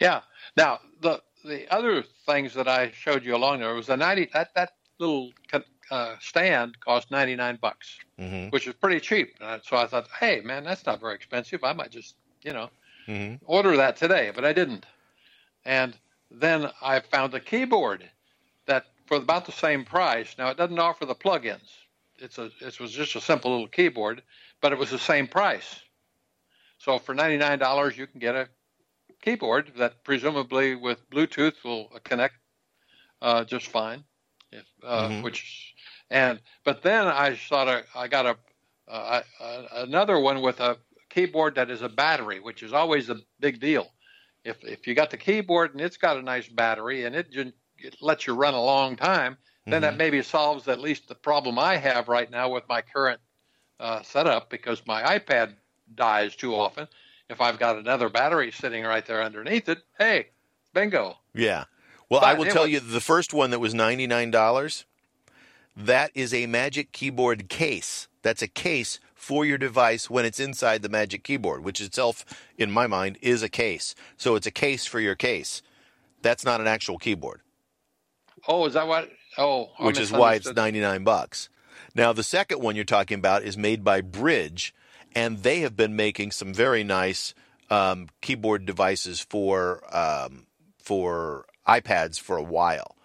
Yeah. Now the the other things that I showed you along there was a ninety that that little uh, stand cost ninety nine bucks, hmm which is pretty cheap. And so I thought, hey man, that's not very expensive. I might just you know hmm order that today, but I didn't. And then I found a keyboard that for about the same price. Now it doesn't offer the plugins. It's a it was just a simple little keyboard, but it was the same price. So for ninety nine dollars, you can get a keyboard that presumably with Bluetooth will connect uh, just fine. If, uh, Mhm. Which and but then I thought I, I got a uh, uh, another one with a keyboard that is a battery, which is always a big deal. If if you got the keyboard and it's got a nice battery and it, it lets you run a long time, then that maybe solves at least the problem I have right now with my current uh, setup because my iPad dies too often. If I've got another battery sitting right there underneath it, hey, bingo. Yeah. Well, But I will tell anyway- you the first one that was ninety nine dollars. That is a Magic Keyboard case. That's a case for your device when it's inside the Magic Keyboard, which itself, in my mind, is a case. So it's a case for your case. That's not an actual keyboard, Oh, is that what? Oh, I which is why it's ninety nine bucks. Now the second one you're talking about is made by Brydge, and they have been making some very nice um, keyboard devices for um, for iPads for a while.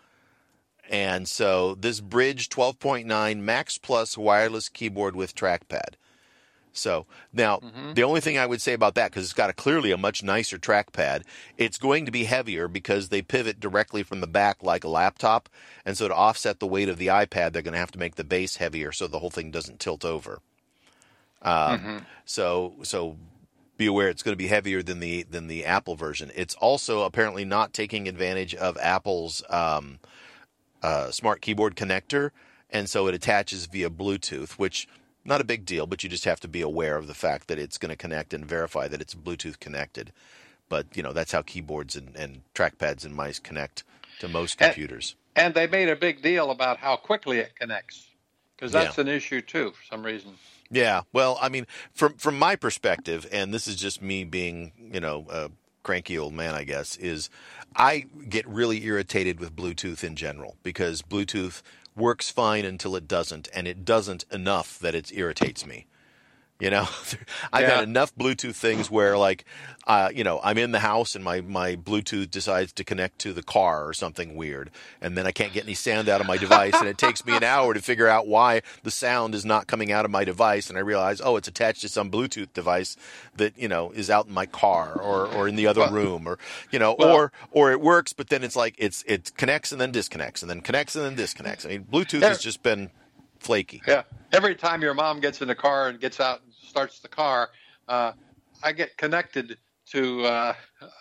And so this Brydge 12.9 Max Plus wireless keyboard with trackpad. So now the only thing I would say about that, because it's got a clearly a much nicer trackpad, it's going to be heavier because they pivot directly from the back like a laptop, and so to offset the weight of the iPad, they're going to have to make the base heavier so the whole thing doesn't tilt over. Um, So so be aware it's going to be heavier than the than the Apple version. It's also apparently not taking advantage of Apple's um, uh, smart keyboard connector, and so it attaches via Bluetooth, which not a big deal, but you just have to be aware of the fact that it's going to connect and verify that it's Bluetooth connected. But you know that's how keyboards and, and trackpads and mice connect to most computers. And they made a big deal about how quickly it connects, because that's an issue too for some reason. Yeah, well, I mean, from from my perspective, and this is just me being, you know, a cranky old man, I guess, is I get really irritated with Bluetooth in general because Bluetooth works fine until it doesn't, and it doesn't enough that it irritates me. You know, (laughs) I've Yeah. had enough Bluetooth things where, like, uh, you know, I'm in the house and my, my Bluetooth decides to connect to the car or something weird, and then I can't get any sound out of my device, and it takes me an (laughs) hour to figure out why the sound is not coming out of my device, and I realize, oh, it's attached to some Bluetooth device that you know is out in my car or, or in the other Well- room, or you know, Well- or or it works, but then it's like it's it connects and then disconnects and then connects and then disconnects. I mean, Bluetooth There- has just been flaky. Yeah. Every time your mom gets in the car and gets out starts the car, uh, I get connected to uh,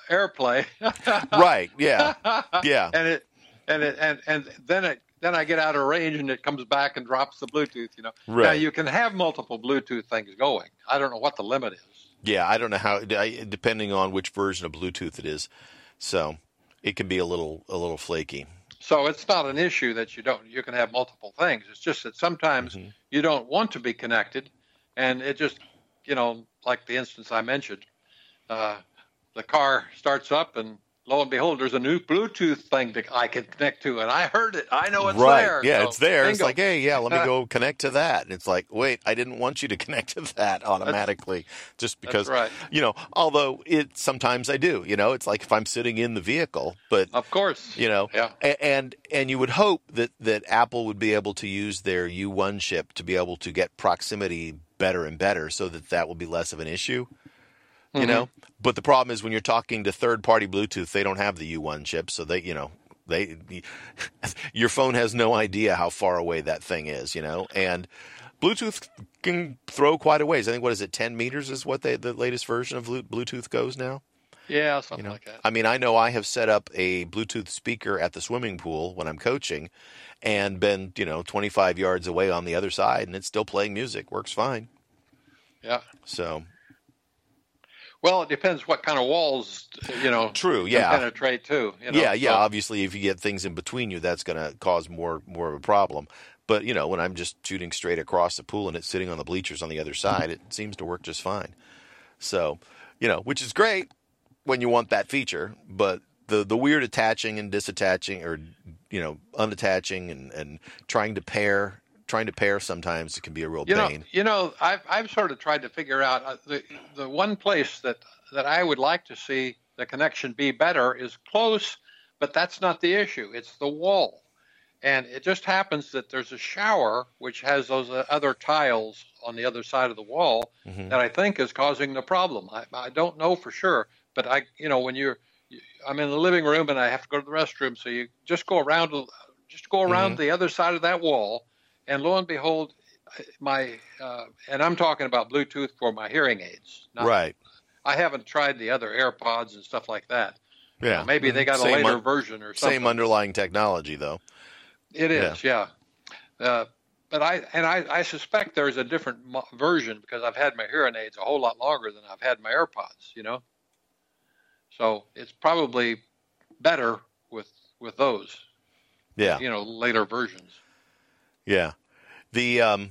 AirPlay. (laughs) Right? Yeah. Yeah. and it and it and and then it then I get out of range and it comes back and drops the Bluetooth. You know. Now you can have multiple Bluetooth things going. I don't know what the limit is. Yeah, I don't know how. Depending on which version of Bluetooth it is, so it can be a little a little flaky. So it's not an issue that you don't you can have multiple things. It's just that sometimes Mhm. you don't want to be connected, and it just you know like the instance I mentioned, uh, the car starts up and lo and behold, there's a new Bluetooth thing that I can connect to, and I heard it. I know it's right? there. Yeah, So, it's there. It's like, hey, yeah, let me (laughs) go connect to that. And it's like, wait, I didn't want you to (laughs) connect to that automatically, just because right. you know. Although it sometimes I do. You know, it's like if I'm sitting in the vehicle, but of course. you know Yeah. and and you would hope that that apple would be able to use their u1 chip to be able to get proximity better and better so that that will be less of an issue you Mhm. know but the problem is when you're talking to third party bluetooth they don't have the u1 chip so they you know they (laughs) your phone has no idea how far away that thing is you know and Bluetooth can throw quite a ways. I think what is it, ten meters is what they, the latest version of Bluetooth goes now. Yeah, something You know, like that. I mean, I know I have set up a Bluetooth speaker at the swimming pool when I'm coaching, and been you know 25 yards away on the other side, and it's still playing music. Works fine. yeah. So Well, it depends what kind of walls, you know, True, yeah. penetrate too. You know? yeah, yeah. So- Obviously, if you get things in between you, that's going to cause more more of a problem. But you know, when I'm just shooting straight across the pool and it's sitting on the bleachers on the other side, it seems to work just fine. So, you know, which is great when you want that feature. But the the weird attaching and disattaching, or you know, unattaching and and trying to pair, trying to pair sometimes it can be a real You know, pain. you know, I've I've sort of tried to figure out uh, the the one place that that I would like to see the connection be better is close, but that's not the issue. It's the wall, and it just happens that there's a shower which has those uh, other tiles on the other side of the wall Mhm. that I think is causing the problem. I I don't know for sure, but I you know when you're I'm in the living room and I have to go to the restroom, so you just go around just go around the other side of that wall, and lo and behold, my uh, and I'm talking about Bluetooth for my hearing aids. Not- right. I haven't tried the other AirPods and stuff like that. Yeah. Maybe they got a Same later un- version or something. Same underlying technology, though. It is, yeah. Uh, but I and I, I suspect there's a different version because I've had my hearing aids a whole lot longer than I've had my AirPods. You know, so it's probably better with with those. Yeah. You know, later versions. Yeah. The um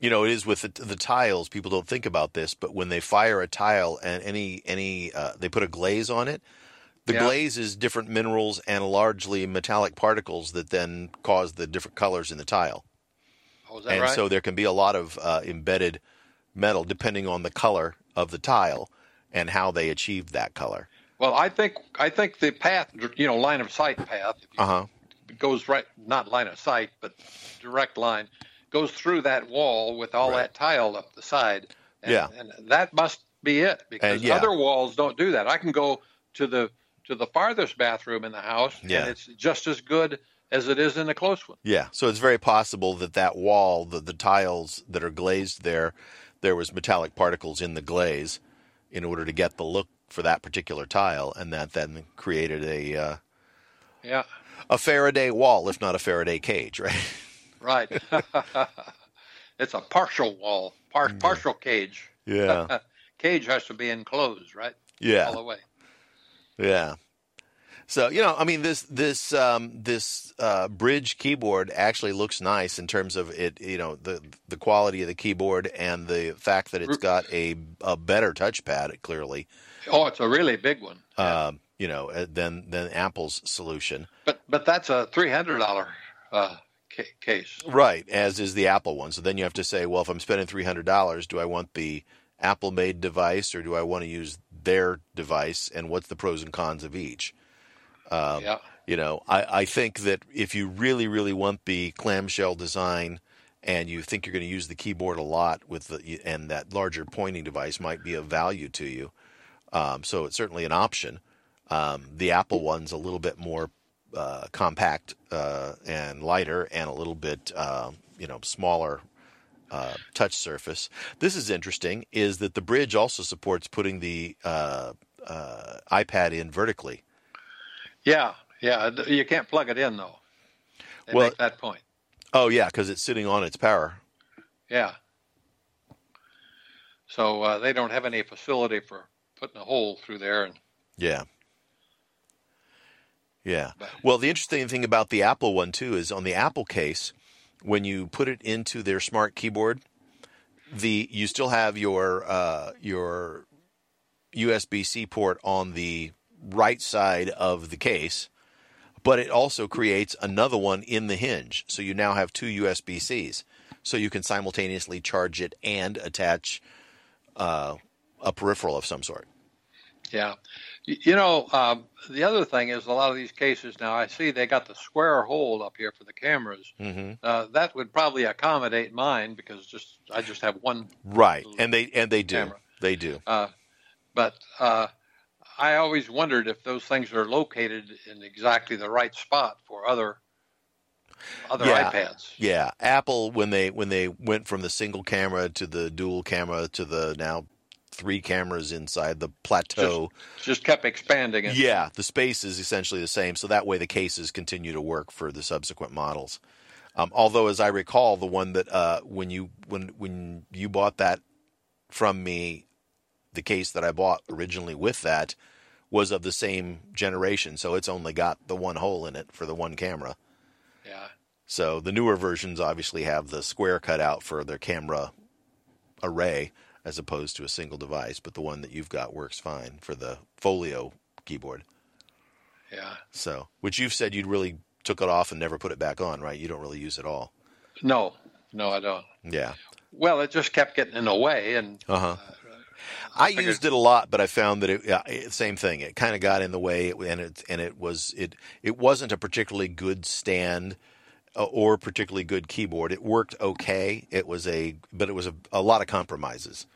you know, it is with the, the tiles. People don't think about this, but when they fire a tile and any any uh, they put a glaze on it, the Yeah. glaze is different minerals and largely metallic particles that then cause the different colors in the tile. Oh, is that and right? so there can be a lot of uh, embedded metal depending on the color of the tile and how they achieved that color. well, I think I think the path, you know, line of sight path, Uh huh. goes right not line of sight but direct line goes through that wall with all Right. that tile up the side and, Yeah. and that must be it because yeah. other walls don't do that i can go to the to the farthest bathroom in the house Yeah. and it's just as good as it is in the close one Yeah, so it's very possible that that wall, the, the tiles that are glazed there, there was metallic particles in the glaze in order to get the look for that particular tile, and that then created a uh, yeah. a Faraday wall, if not a Faraday cage, right? right. (laughs) It's a partial wall par- partial cage. Yeah, (laughs) cage has to be enclosed right? Yeah. all the way. Yeah. So you know, I mean, this this um, this uh, Brydge keyboard actually looks nice in terms of it. You know, the the quality of the keyboard and the fact that it's got a a better touchpad. Clearly, oh it's a really big one um, you know, uh, than than Apple's solution. but but that's a $300 uh, ca- case Right, as is the Apple one. So then you have to say, well, if I'm spending three hundred dollars, do I want the Apple made device or do I want to use their device? And what's the pros and cons of each? Um, yeah You know, I, I think that if you really, really want the clamshell design and you think you're going to use the keyboard a lot with the and that larger pointing device might be of value to you. Um, so it's certainly an option. Um, the Apple one's a little bit more uh, compact uh, and lighter, and a little bit uh, you know smaller uh, touch surface. This is interesting. Is that the Brydge also supports putting the uh, uh, iPad in vertically? Yeah, yeah. You can't plug it in though. They Well- that point. Oh yeah, because it's sitting on its power. Yeah. So uh, they don't have any facility for putting a hole through there, and Yeah. Yeah. But- Well, the interesting thing about the Apple one too is on the Apple case, when you put it into their smart keyboard, the you still have your uh, your USB C port on the right side of the case, but it also creates another one in the hinge. So you now have two USB Cs, so you can simultaneously charge it and attach uh, a peripheral of some sort. yeah. You know, um, the other thing is a lot of these cases now. I see they got the square hole up here for the cameras. hmm Uh, that would probably accommodate mine because just I just have one. Right, and they and they do, Camera. they do. Uh, but uh, I always wondered if those things are located in exactly the right spot for other other Yeah. iPads. Yeah, Apple when they when they went from the single camera to the dual camera to the now three cameras inside the plateau. Just kept expanding it. Yeah, the space is essentially the same, so that way the cases continue to work for the subsequent models. Um, although, as I recall, the one that uh, when you when when you bought that from me, the case that I bought originally with that was of the same generation, so it's only got the one hole in it for the one camera. Yeah. So the newer versions obviously have the square cut out for their camera array as opposed to a single device, but the one that you've got works fine for the folio keyboard. Yeah. So, which you've said you'd really took it off and never put it back on, right? You don't really use it all. No, no, I don't. Yeah. Well, it just kept getting in the way, and Uh huh. I figured- used it a lot, but I found that it, same thing. It kind of got in the way, and it and it was it it wasn't a particularly good stand uh, or particularly good keyboard. It worked okay. It was a but it was a, a lot of compromises.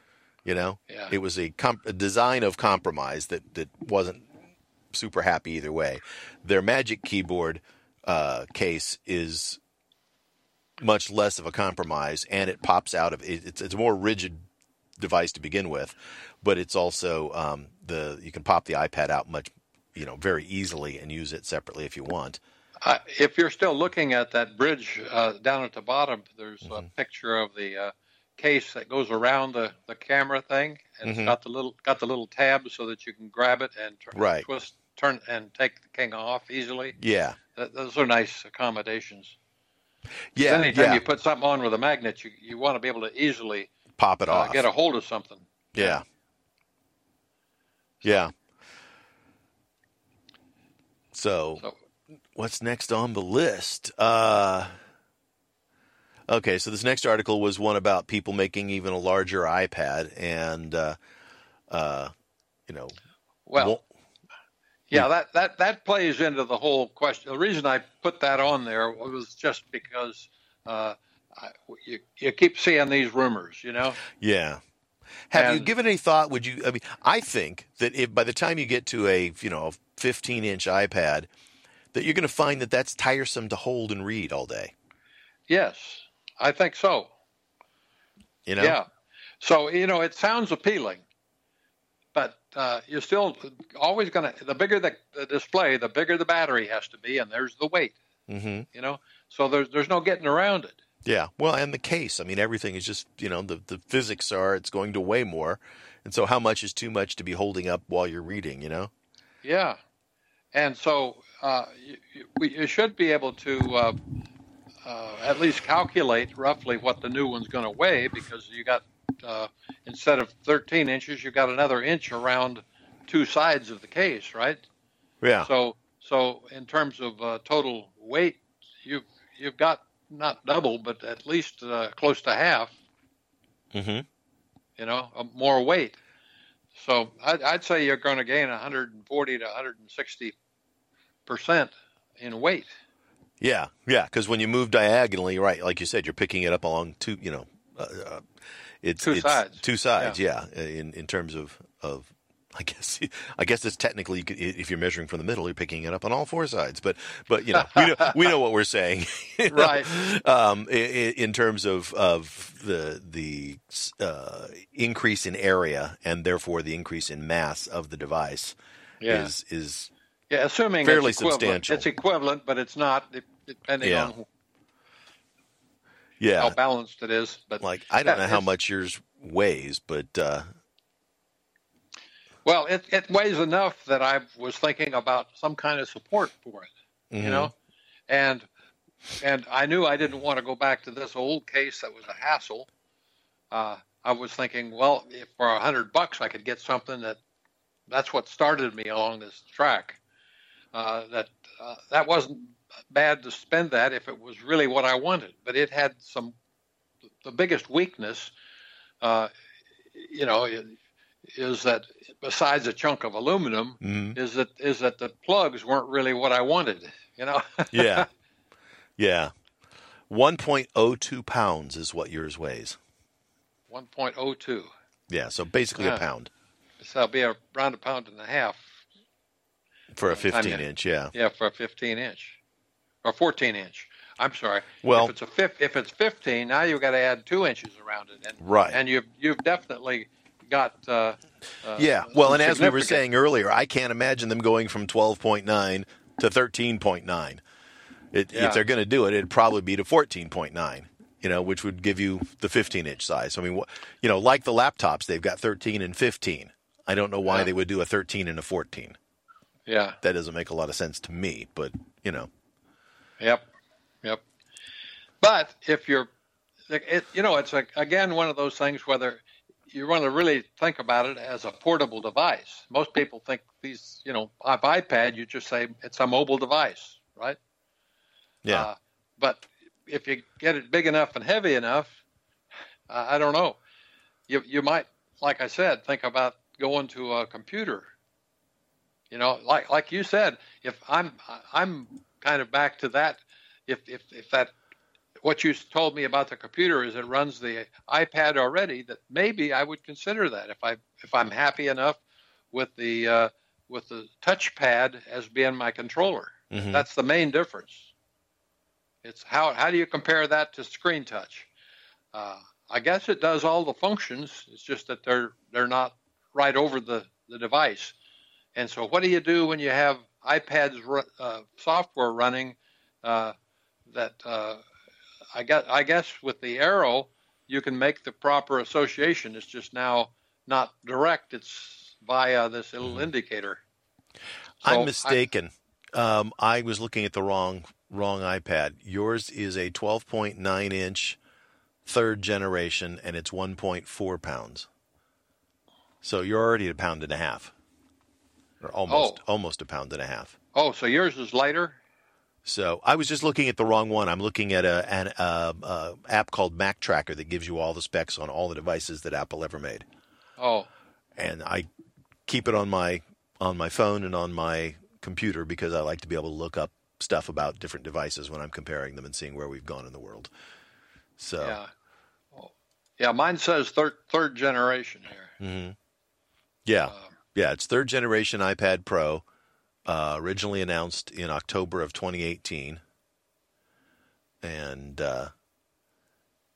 You know, Yeah. it was a, comp- a design of compromise that that wasn't super happy either way. Their Magic keyboard uh, case is much less of a compromise, and it pops out of it, it's it's a more rigid device to begin with, but it's also um, the you can pop the iPad out much you know very easily and use it separately if you want. uh, if you're still looking at that Brydge uh, down at the bottom, there's a Mm-hmm. picture of the uh, case that goes around the, the camera thing, and Mhm. it's got the little got the little tab so that you can grab it and Right. twist, turn, and take the king off easily. Yeah, Th- those are nice accommodations. yeah, Anytime yeah. you put something on with a magnet, you you want to be able to easily Pop it uh, off. get a hold of something. Yeah. Yeah. So, So- what's next on the list? Uh, okay, so this next article was one about people making even a larger iPad, and uh, uh, you know, Well, Yeah, that, that, that plays into the whole question. The reason I put that on there was just because uh, I, you, you keep seeing these rumors, you know? yeah. Have you given any thought? Would you? I mean, I think that if by the time you get to a you know 15 inch iPad, that you're going to find that that's tiresome to hold and read all day. Yes, I think so. You know? Yeah. So, you know, it sounds appealing, but uh, you're still always going to, the bigger the, the display, the bigger the battery has to be, and there's the weight, Mm-hmm. you know? So there's, there's no getting around it. Yeah, well, and the case. I mean, everything is just you know the the physics are it's going to weigh more, and so how much is too much to be holding up while you're reading? You know. Yeah, and so uh, you, you, we- you should be able to uh, uh, at least calculate roughly what the new one's going to weigh because you got uh, instead of 13 inches, you've got another inch around two sides of the case, right? Yeah. So, so in terms of uh, total weight, you've you've got not double, but at least uh, close to half. mm-hmm. You know, uh, more weight. So I'd, I'd say you're going to gain 140 to 160 percent in weight. Yeah, yeah. Because when you move diagonally, right, like you said, you're picking it up along two. You know, uh, uh, it's Two it's sides. Two sides. Yeah. In in terms of of. I guess I guess it's technically if you're measuring from the middle, you're picking it up on all four sides. But but you know we know we know what we're saying, (laughs) you know? Right. Um, in terms of of the the uh, increase in area and therefore the increase in mass of the device Yeah. is is Yeah, assuming fairly it's substantial. It's equivalent, but it's not depending Yeah. on yeah how balanced it is. But like I don't know how much yours weighs, but uh, well, it it weighs enough that I was thinking about some kind of support for it. mhm. You know, and and I knew I didn't want to go back to this old case that was a hassle. Uh, I was thinking, well, if for a hundred bucks I could get something that that's what started me along this track. Uh, that uh, that wasn't bad to spend that if it was really what I wanted, but it had some. The biggest weakness, uh, you know, is that besides a chunk of aluminum, Mhm. is that is that the plugs weren't really what I wanted. You know. (laughs) yeah, yeah. One point oh two pounds is what yours weighs. 1.02. Yeah, so basically Yeah. a pound So it'll be around a pound and a half. for a I mean- fifteen inch. Yeah, Yeah, for a 15 inch or 14 inch. I'm sorry. Well- if it's a if it's 15, now you've got to add two inches around it, and Right. and you've you've definitely got. Uh, uh, Yeah. Well, and as we were saying earlier, I can't imagine them going from 12.9 to 13.9. It, Yeah. If they're going to do it, it'd probably be to 14.9. You know, which would give you the 15 inch size. I mean, you know, like the laptops, they've got 13 and 15. I don't know why Yeah. they would do a 13 and a 14. Yeah. That doesn't make a lot of sense to me, but you know, Yep. Yep. But if you're, it, you know, it's like again one of those things whether you want to really think about it as a portable device. Most people think these, you know, iPad, you just say it's a mobile device, right? yeah. Uh, but if you get it big enough and heavy enough, uh, I don't know. You you might, like I said, think about going to a computer. You know, like like you said, if I'm I'm kind of back to that. If if if that what you told me about the computer is it runs the iPad already, that maybe I would consider that if I if I'm happy enough with the uh, with the touchpad as being my controller. Mhm. That's the main difference. It's how how do you compare that to screen touch? Uh, I guess it does all the functions. It's just that they're they're not right over the, the device. And so, what do you do when you have iPads uh, software running? Uh, that uh, I guess I guess with the arrow, you can make the proper association. It's just now not direct. It's via this little indicator. So I- I'm mistaken. um, I was looking at the wrong wrong iPad. Yours is a 12.9 inch third generation, and it's 1.4 pounds. So you're already a pound and a half, or almost Oh. almost a pound and a half. Oh, so yours is lighter? So I was just looking at the wrong one. I'm looking at a an uh, uh, app called Mac Tracker that gives you all the specs on all the devices that Apple ever made, Oh, and I keep it on my on my phone and on my computer because I like to be able to look up stuff about different devices when I'm comparing them and seeing where we've gone in the world. So yeah. Oh, yeah, mine says third third generation here. mhm. yeah, Um, yeah, it's third generation iPad Pro, uh, originally announced in October of 2018, and uh,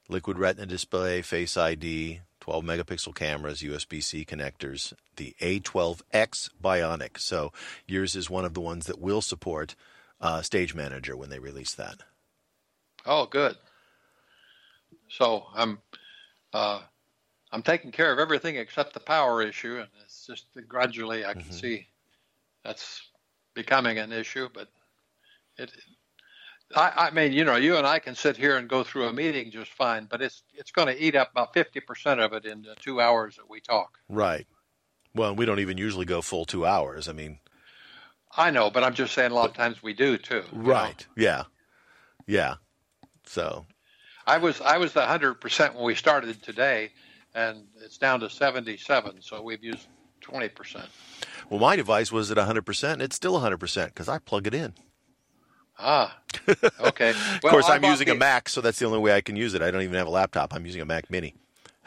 liquid retina display, Face ID, 12 megapixel cameras, USB C connectors, the A12X Bionic. So yours is one of the ones that will support uh, Stage Manager when they release that. Oh, good. So I'm uh, I'm taking care of everything except the power issue, and it's just gradually I can Mhm. see that's becoming an issue. But it, I, I mean, you know, you and I can sit here and go through a meeting just fine, but it's it's going to eat up about fifty percent of it in the two hours that we talk. Right. Well, we don't even usually go full two hours. I mean, I know, but I'm just saying a lot of times we do too. you know. right. Yeah. Yeah. So, I was I was the hundred percent when we started today, and it's down to seventy seven. So we've used twenty percent. Well, my device was at 100%, and it's still 100% because I plug it in. Ah, (laughs) okay. of course, I I'm using the- a Mac, so that's the only way I can use it. I don't even have a laptop. I'm using a Mac Mini.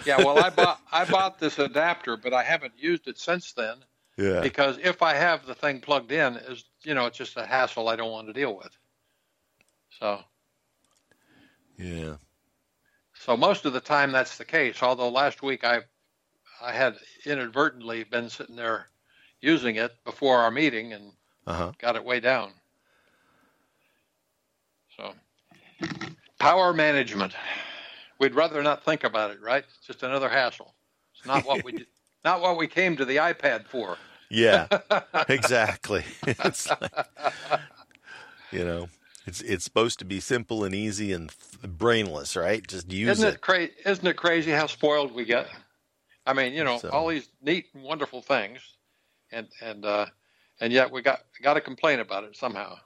Yeah, well, I bought (laughs) I bought this adapter, but I haven't used it since then Yeah. because if I have the thing plugged in, is you know it's just a hassle I don't want to deal with. So Yeah. so most of the time that's the case. Although last week I I had inadvertently been sitting there using it before our meeting and Uh huh. got it way down. So, power management. We'd rather not think about it, right? It's just another hassle. It's not what we did, (laughs) not what we came to the iPad for. Yeah. (laughs) exactly. it's like, you know, it's it's supposed to be simple and easy and th- brainless, right? Just use Isn't it. it cra- Isn't it crazy how spoiled we get? I mean, you know, So- all these neat and wonderful things, and and uh, and yet we got got to complain about it somehow.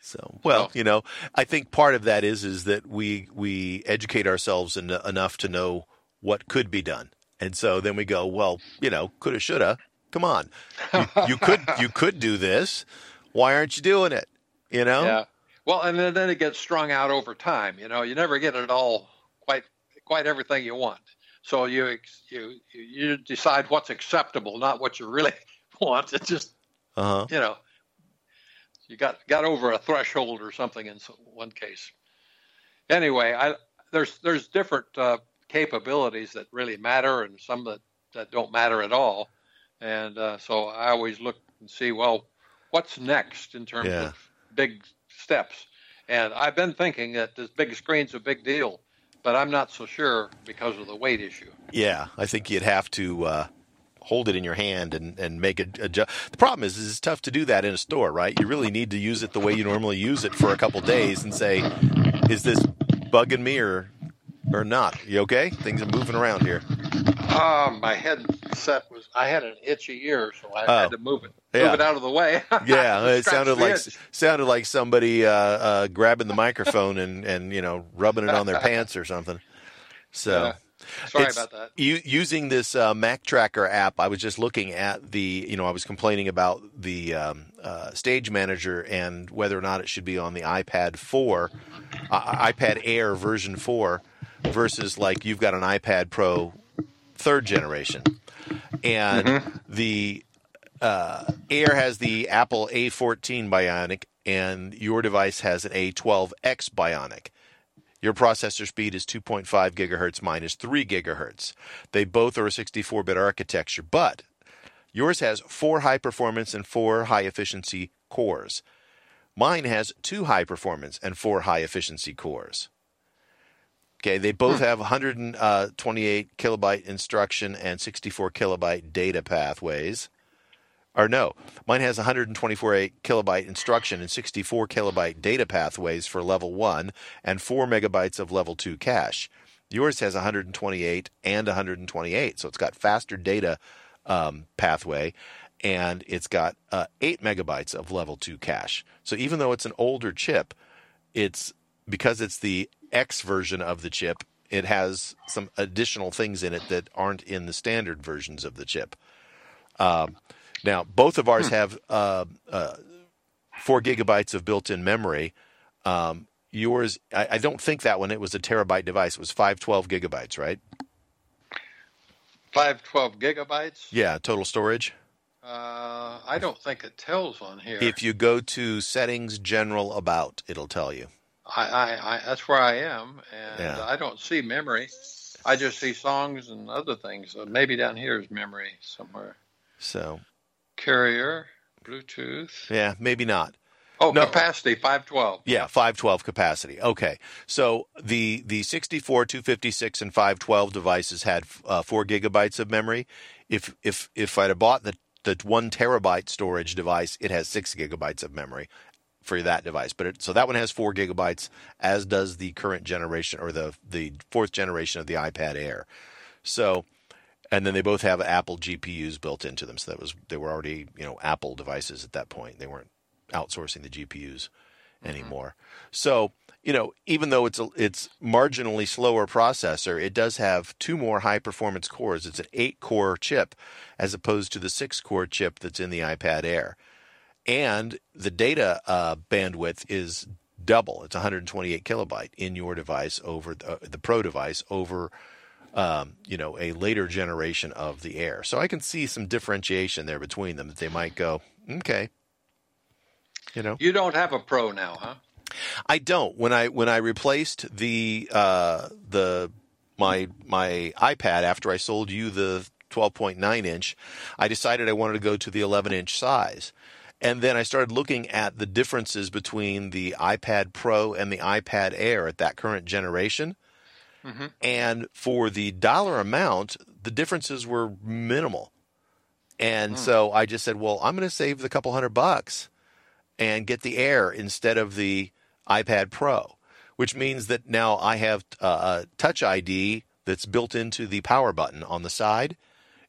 So, well, So- you know, I think part of that is is that we we educate ourselves en- enough to know what could be done, and so then we go, well, you know, coulda, shoulda. Come on, you, you could you could do this. Why aren't you doing it? You know? Yeah. Well, and then, then it gets strung out over time. You know, you never get it all quite quite everything you want. So you you you decide what's acceptable, not what you really (laughs) want. It's just Uh huh. you know. you got got over a threshold or something in one case. Anyway, I there's there's different uh, capabilities that really matter and some that that don't matter at all, and uh, so I always look and see well what's next in terms Yeah. of big steps. And I've been thinking that this big screen's a big deal, but I'm not so sure because of the weight issue. Yeah, I think you'd have to uh, hold it in your hand and, and make it adjust. The problem is, is it's tough to do that in a store, right? You really need to use it the way you normally use it for a couple days and say, is this bugging me or or not? You okay? Things are moving around here. Um, my headset was I had an itchy ear, so I Oh. had to move it, Yeah. move it out of the way. (laughs) Yeah, it sounded like itch. sounded like somebody uh, uh, grabbing the microphone and, and you know rubbing it on their (laughs) pants or something. So. Yeah. Sorry It's- about that. U- using this uh, Mac Tracker app, I was just looking at the, you know, I was complaining about the um, uh, Stage Manager and whether or not it should be on the iPad 4, uh, iPad Air version 4, versus like you've got an iPad Pro third generation. And the uh, Air has the Apple A14 Bionic, and your device has an A12X Bionic. Your processor speed is 2.5 gigahertz, mine is 3 gigahertz. They both are a 64 bit architecture, but yours has four high performance and four high efficiency cores. Mine has two high performance and four high efficiency cores. Okay, they both have 128 kilobyte instruction and 64 kilobyte data pathways. Or no, mine has 124 kilobyte instruction and 64 kilobyte data pathways for level 1 and 4 megabytes of level 2 cache. Yours has 128 and 128, so it's got faster data um, pathway and it's got uh, 8 megabytes of level 2 cache. So even though it's an older chip, it's because it's the X version of the chip, it has some additional things in it that aren't in the standard versions of the chip. Um, now, both of ours have uh, uh, four gigabytes of built-in memory. Um, yours, I, I don't think that one. It was a terabyte device. It was five twelve gigabytes, right? Five twelve gigabytes. Yeah, total storage. Uh, I don't think it tells on here. If you go to settings, general, about, it'll tell you. I, I, I, that's where I am, and Yeah. I don't see memory. I just see songs and other things. So maybe down here is memory somewhere. So, Carrier, Bluetooth. yeah, maybe not. Oh, No. capacity five twelve. Yeah, 512 capacity. Okay. So the the 64, 256 and 512 devices had uh, 4 gigabytes of memory. If if if I'd have bought the the 1 terabyte storage device, it has 6 gigabytes of memory for that device. But it, so that one has 4 gigabytes as does the current generation or the the fourth generation of the iPad Air. So and then they both have Apple GPUs built into them. So that was they were already, you know, Apple devices at that point. They weren't outsourcing the GPUs mm-hmm. anymore. So, you know, even though it's a it's marginally slower processor, it does have two more high performance cores. It's an 8-core chip as opposed to the 6-core chip that's in the iPad Air. And the data uh, bandwidth is double. It's 128 kilobyte in your device over the, the Pro device over um, you know, a later generation of the Air. So I can see some differentiation there between them that they might go, okay, you know. You don't have a Pro now, huh? I don't. When I when I replaced the uh, the my my iPad after I sold you the 12.9 inch, I decided I wanted to go to the 11 inch size. And then I started looking at the differences between the iPad Pro and the iPad Air at that current generation. And for the dollar amount, the differences were minimal. And so I just said, well, I'm going to save the couple hundred bucks and get the Air instead of the iPad Pro, which means that now I have uh, a Touch ID that's built into the power button on the side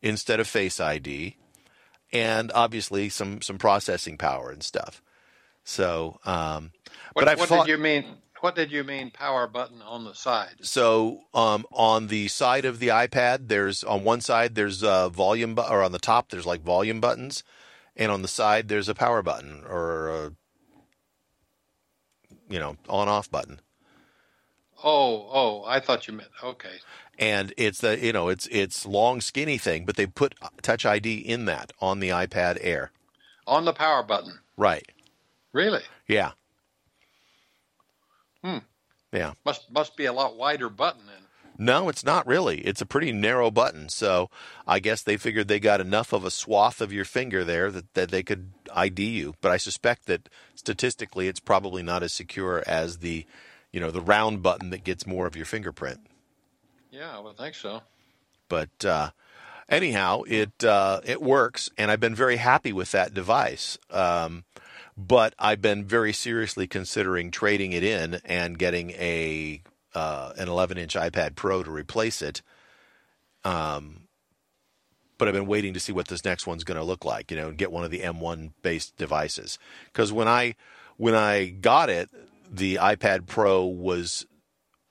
instead of Face ID, and obviously some some processing power and stuff. So, um, What, but I what thought did you mean? What did you mean? Power button on the side. so um, on the side of the iPad, there's on one side there's a volume bu- or on the top there's like volume buttons, and on the side there's a power button or a you know on off button. Oh, oh, I thought you meant okay. And it's the you know it's it's long skinny thing, but they put Touch ID in that on the iPad Air. On the power button. Right, Really? Yeah. Hmm. Yeah. Must must be a lot wider button then. No, it's not really. It's a pretty narrow button. So I guess they figured they got enough of a swath of your finger there that, that they could ID you. But I suspect that statistically it's probably not as secure as the you know, the round button that gets more of your fingerprint. Yeah, I would think so. But uh, anyhow, it uh, it works, and I've been very happy with that device. Um, but I've been very seriously considering trading it in and getting a uh, an 11 inch iPad Pro to replace it. Um, but I've been waiting to see what this next one's going to look like. You know, and get one of the M1 based devices because when I when I got it, the iPad Pro was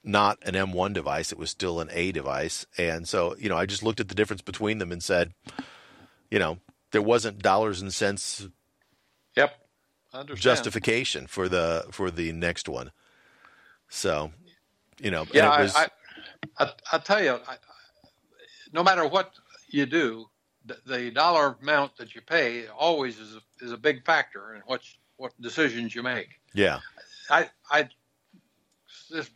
not an M1 device; it was still an A device, and so you know, I just looked at the difference between them and said, you know, there wasn't dollars and cents Yep. Justification for the for the next one. So, you know, and Yeah, it was, I, I, I, I tell you, I, no matter what you do, the, the dollar amount that you pay always is a, is a big factor in what what decisions you make. yeah, I I just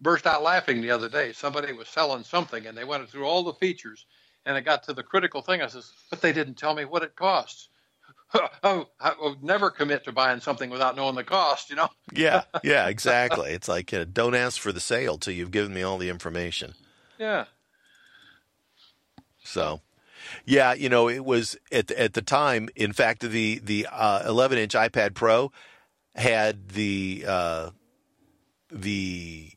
burst out laughing the other day. Somebody was selling something, and they went through all the features, and it got to the critical thing. I says, "But they didn't tell me what it costs." (laughs) oh, I would never commit to buying something without knowing the cost. You know. (laughs) yeah, yeah, exactly. it's like you know, don't ask for the sale till you've given me all the information. Yeah. So, yeah, you know, it was at at the time. In fact, the the uh, 11 inch iPad Pro had the uh, the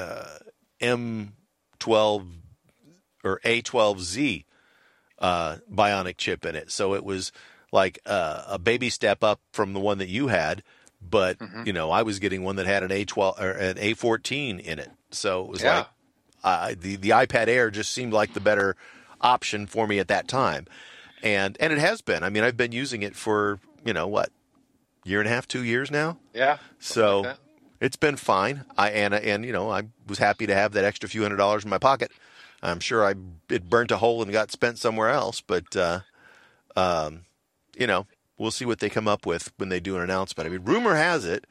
uh, M12 or A12Z uh, Bionic chip in it, so it was like uh, a baby step up from the one that you had. But Mhm. you know, I was getting one that had an A12 or an A14 in it, so it was Yeah. like uh, the the iPad Air just seemed like the better option for me at that time, and and it has been. I mean, I've been using it for you know what year and a half, two years now. Yeah. So like. It's been fine. I and and you know I was happy to have that extra few hundred dollars in my pocket. I'm sure I it burnt a hole and got spent somewhere else, but uh, um, you know we'll see what they come up with when they do an announcement. I mean, rumor has it.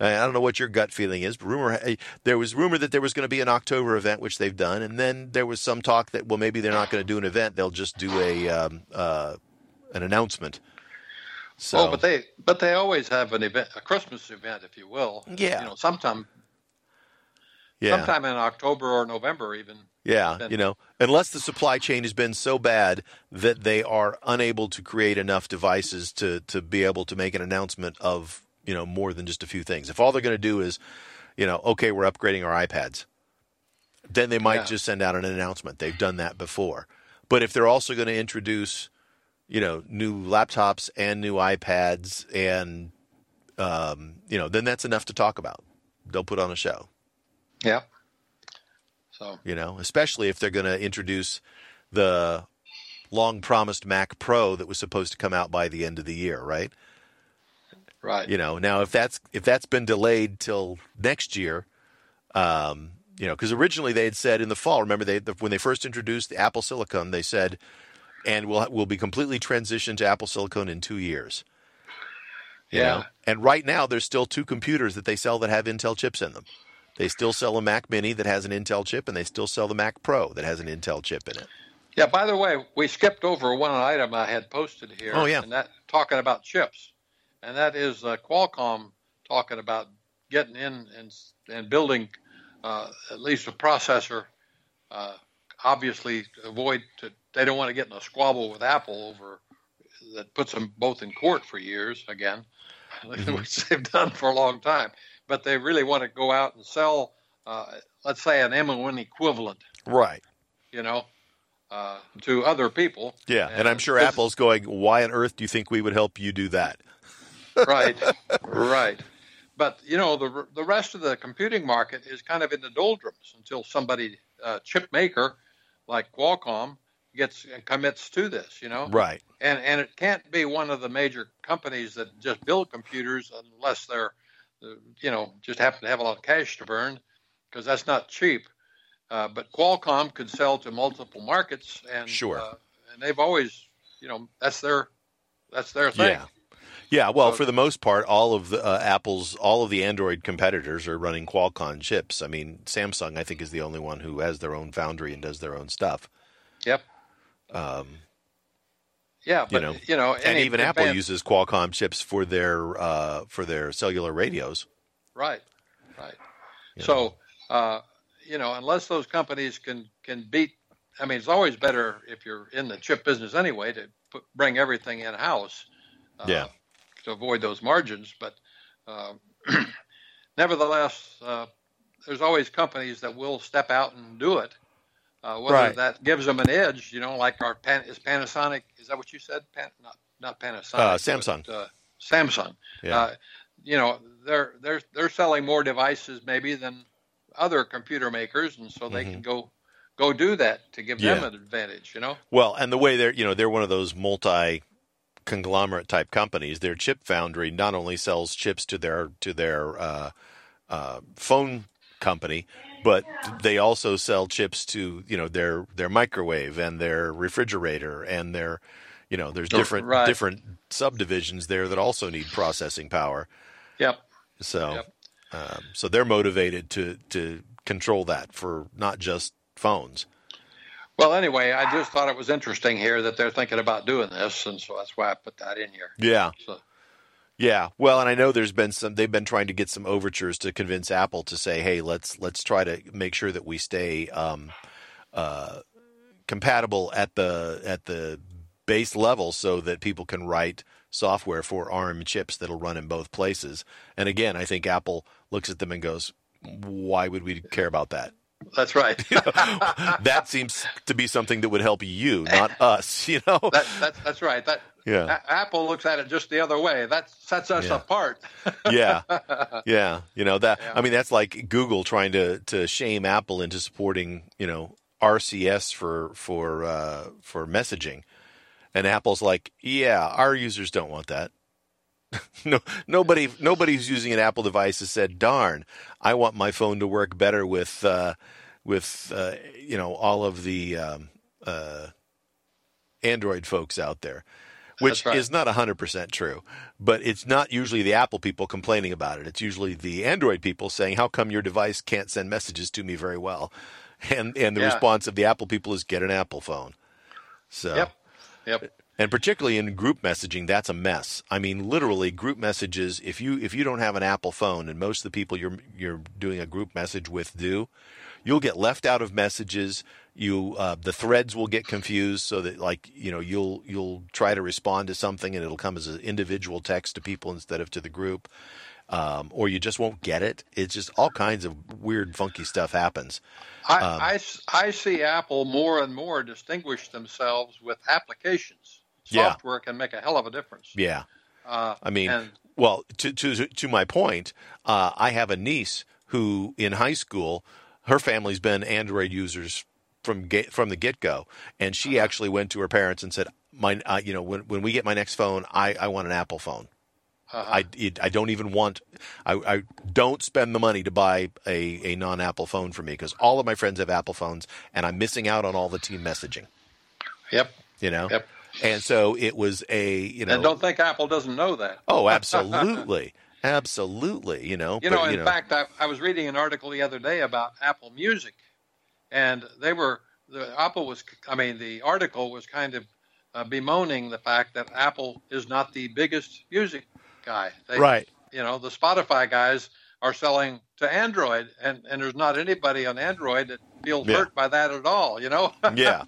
I don't know what your gut feeling is, but rumor there was rumor that there was going to be an October event, which they've done, and then there was some talk that well maybe they're not going to do an event; they'll just do a um, uh, an announcement. So, Oh, but they but they always have an event, a Christmas event, if you will. Yeah. You know, sometime yeah, sometime in October or November, even. Yeah, Then- you know, unless the supply chain has been so bad that they are unable to create enough devices to to be able to make an announcement of you know more than just a few things. If all they're going to do is, you know, okay, we're upgrading our iPads, then they might Yeah. just send out an announcement. They've done that before. But if they're also going to introduce, you know, new laptops and new iPads and um, you know, then that's enough to talk about. They'll put on a show Yeah. So you know, especially if they're going to introduce the long promised Mac Pro that was supposed to come out by the end of the year, right? right. You know, now if that's if that's been delayed till next year, um, you know, because originally they had said in the fall. Remember, they when they first introduced the Apple Silicon, they said, and we'll we'll be completely transitioned to Apple Silicon in two years. Yeah. know? And right now, there's still two computers that they sell that have Intel chips in them. They still sell a Mac Mini that has an Intel chip, and they still sell the Mac Pro that has an Intel chip in it. Yeah. By the way, we skipped over one item I had posted here. Oh, yeah. And that talking about chips, and that is uh, Qualcomm talking about getting in and and building uh, at least a processor. Uh, obviously, avoid to, they don't want to get in a squabble with Apple over that puts them both in court for years again, (laughs) which they've done for a long time. But they really want to go out and sell, uh, let's say, an M1 equivalent Right. you know, uh, to other people. Yeah, and I'm sure Apple's going. Why on earth do you think we would help you do that? (laughs) right, (laughs) right. But you know, the the rest of the computing market is kind of in the doldrums until somebody, uh, chip maker, like Qualcomm, gets commits to this. You know, Right. and and it can't be one of the major companies that just build computers unless they're, you know, just happen to have a lot of cash to burn, because that's not cheap. Uh, but Qualcomm could sell to multiple markets, and Sure. uh, and they've always, you know, that's their that's their thing. Yeah. Yeah, well, for the most part, all of the uh, Apple's all of the Android competitors are running Qualcomm chips. I mean, Samsung, I think, is the only one who has their own foundry and does their own stuff. Yep. Um, Yeah, but know, you know, and even Apple uses Qualcomm chips for their uh, for their cellular radios. Right, right. Yeah. So, uh, you know, unless those companies can can beat, I mean, it's always better if you're in the chip business anyway to put, bring everything in house. Uh, Yeah. To avoid those margins, but uh, (clears throat) nevertheless, uh, there's always companies that will step out and do it. Uh, whether Right. that gives them an edge, you know, like our Pan, is Panasonic. Is that what you said? Pan, not not Panasonic. Uh, but, Samsung. uh, Samsung Yeah, uh, you know they're they're they're selling more devices maybe than other computer makers, and so they Mhm. can go go do that to give them an advantage. You know, well, and the way they're you know they're one of those multi conglomerate type companies. Their chip foundry not only sells chips to their to their uh, uh, phone company, but they also sell chips to you know their their microwave and their refrigerator and their you know there's Oh, different right. different subdivisions there that also need processing power. yep, So Yep. um, so they're motivated to to control that for not just phones. Well, anyway, I just thought it was interesting here that they're thinking about doing this, and so that's why I put that in here. Yeah. So, Yeah, well, and I know there's been some. They've been trying to get some overtures to convince Apple to say, "Hey, let's let's try to make sure that we stay um, uh, compatible at the at the base level, so that people can write software for ARM chips that'll run in both places." And again, I think Apple looks at them and goes, "Why would we care about that?" That's right. (laughs) that seems to be something that would help you, not (laughs) us. You know? that, that's that's right. That Yeah. A- Apple looks at it just the other way. That sets us Yeah. apart. (laughs) yeah yeah you know that Yeah. i mean that's like google trying to to shame apple into supporting you know rcs for for uh for messaging and apple's like yeah our users don't want that (laughs) no nobody nobody who's using an apple device has said darn i want my phone to work better with uh with uh you know all of the um uh android folks out there which right. is not 100% true but it's not usually the apple people complaining about it it's usually the android people saying how come your device can't send messages to me very well (laughs) and and the Yeah. response of the apple people is get an apple phone so Yep. Yep. And particularly in group messaging that's a mess. I mean literally group messages if you if you don't have an apple phone and most of the people you're you're doing a group message with do you'll get left out of messages. You uh, the threads will get confused so that like you know you'll you'll try to respond to something and it'll come as an individual text to people instead of to the group. Um, or you just won't get it. It's just all kinds of weird funky stuff happens. I, Um, I I see Apple more and more distinguish themselves with applications. Yeah. Software can make a hell of a difference. yeah Uh, I mean, and well, to to to my point, uh, I have a niece who, in high school, her family's been Android users from get, from the get go, and she actually went to her parents and said, "My, uh, you know, when when we get my next phone, I, I want an Apple phone. uh, I it, I don't even want, I, I don't spend the money to buy a a non Apple phone for me because all of my friends have Apple phones, and I'm missing out on all the team messaging. yep. You know, Yep. And so it was a you know, And don't think Apple doesn't know that. oh, (laughs) absolutely, absolutely, you know, You but, know, in fact, I, I was reading an article the other day about Apple Music, and they were the Apple was. I mean, the article was kind of uh, bemoaning the fact that Apple is not the biggest music guy. They, right. You know, the Spotify guys are selling to Android, and and there's not anybody on Android that feels Yeah. hurt by that at all. You know. (laughs) Yeah.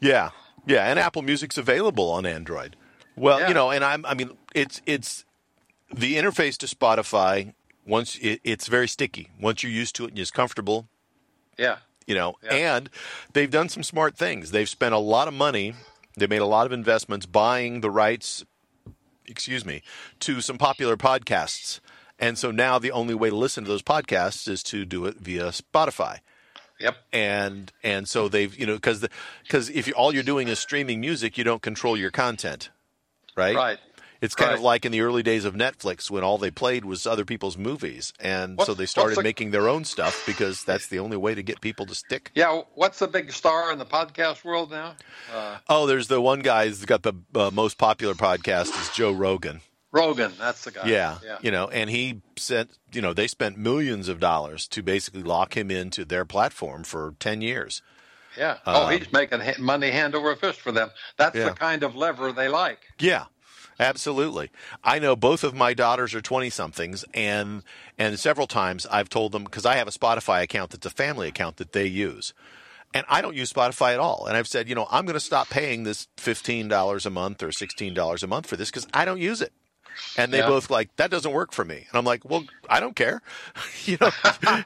yeah. Yeah, and Apple Music's available on Android. Well, Yeah. you know, and I'm I mean, it's it's the interface to Spotify once it, it's very sticky. Once you're used to it and it's comfortable, yeah. you know, Yeah. and they've done some smart things. They've spent a lot of money, they made a lot of investments buying the rights, excuse me, to some popular podcasts. And so now the only way to listen to those podcasts is to do it via Spotify Yep. and and so they've you know because because if you, all you're doing is streaming music, you don't control your content, right? Right. It's kind of like in the early days of Netflix when all they played was other people's movies, and so they started the- making their own stuff because that's the only way to get people to stick. Yeah, what's the big star in the podcast world now? Uh, Oh, there's the one guy who's got the uh, most popular podcast is Joe Rogan. Rogan, that's the guy. Yeah, yeah. you know, and he sent, you know, they spent millions of dollars to basically lock him into their platform for ten years. Yeah. oh, Um, he's making money hand over fist for them. That's Yeah. the kind of lever they like. Yeah, absolutely. I know both of my daughters are twenty somethings, and and several times I've told them because I have a Spotify account that's a family account that they use. And I don't use Spotify at all. And I've said, you know, I'm going to stop paying this $15 a month or $16 a month for this because I don't use it. And they Yeah. both like that doesn't work for me. And I'm like, well, I don't care. (laughs) you know, (laughs)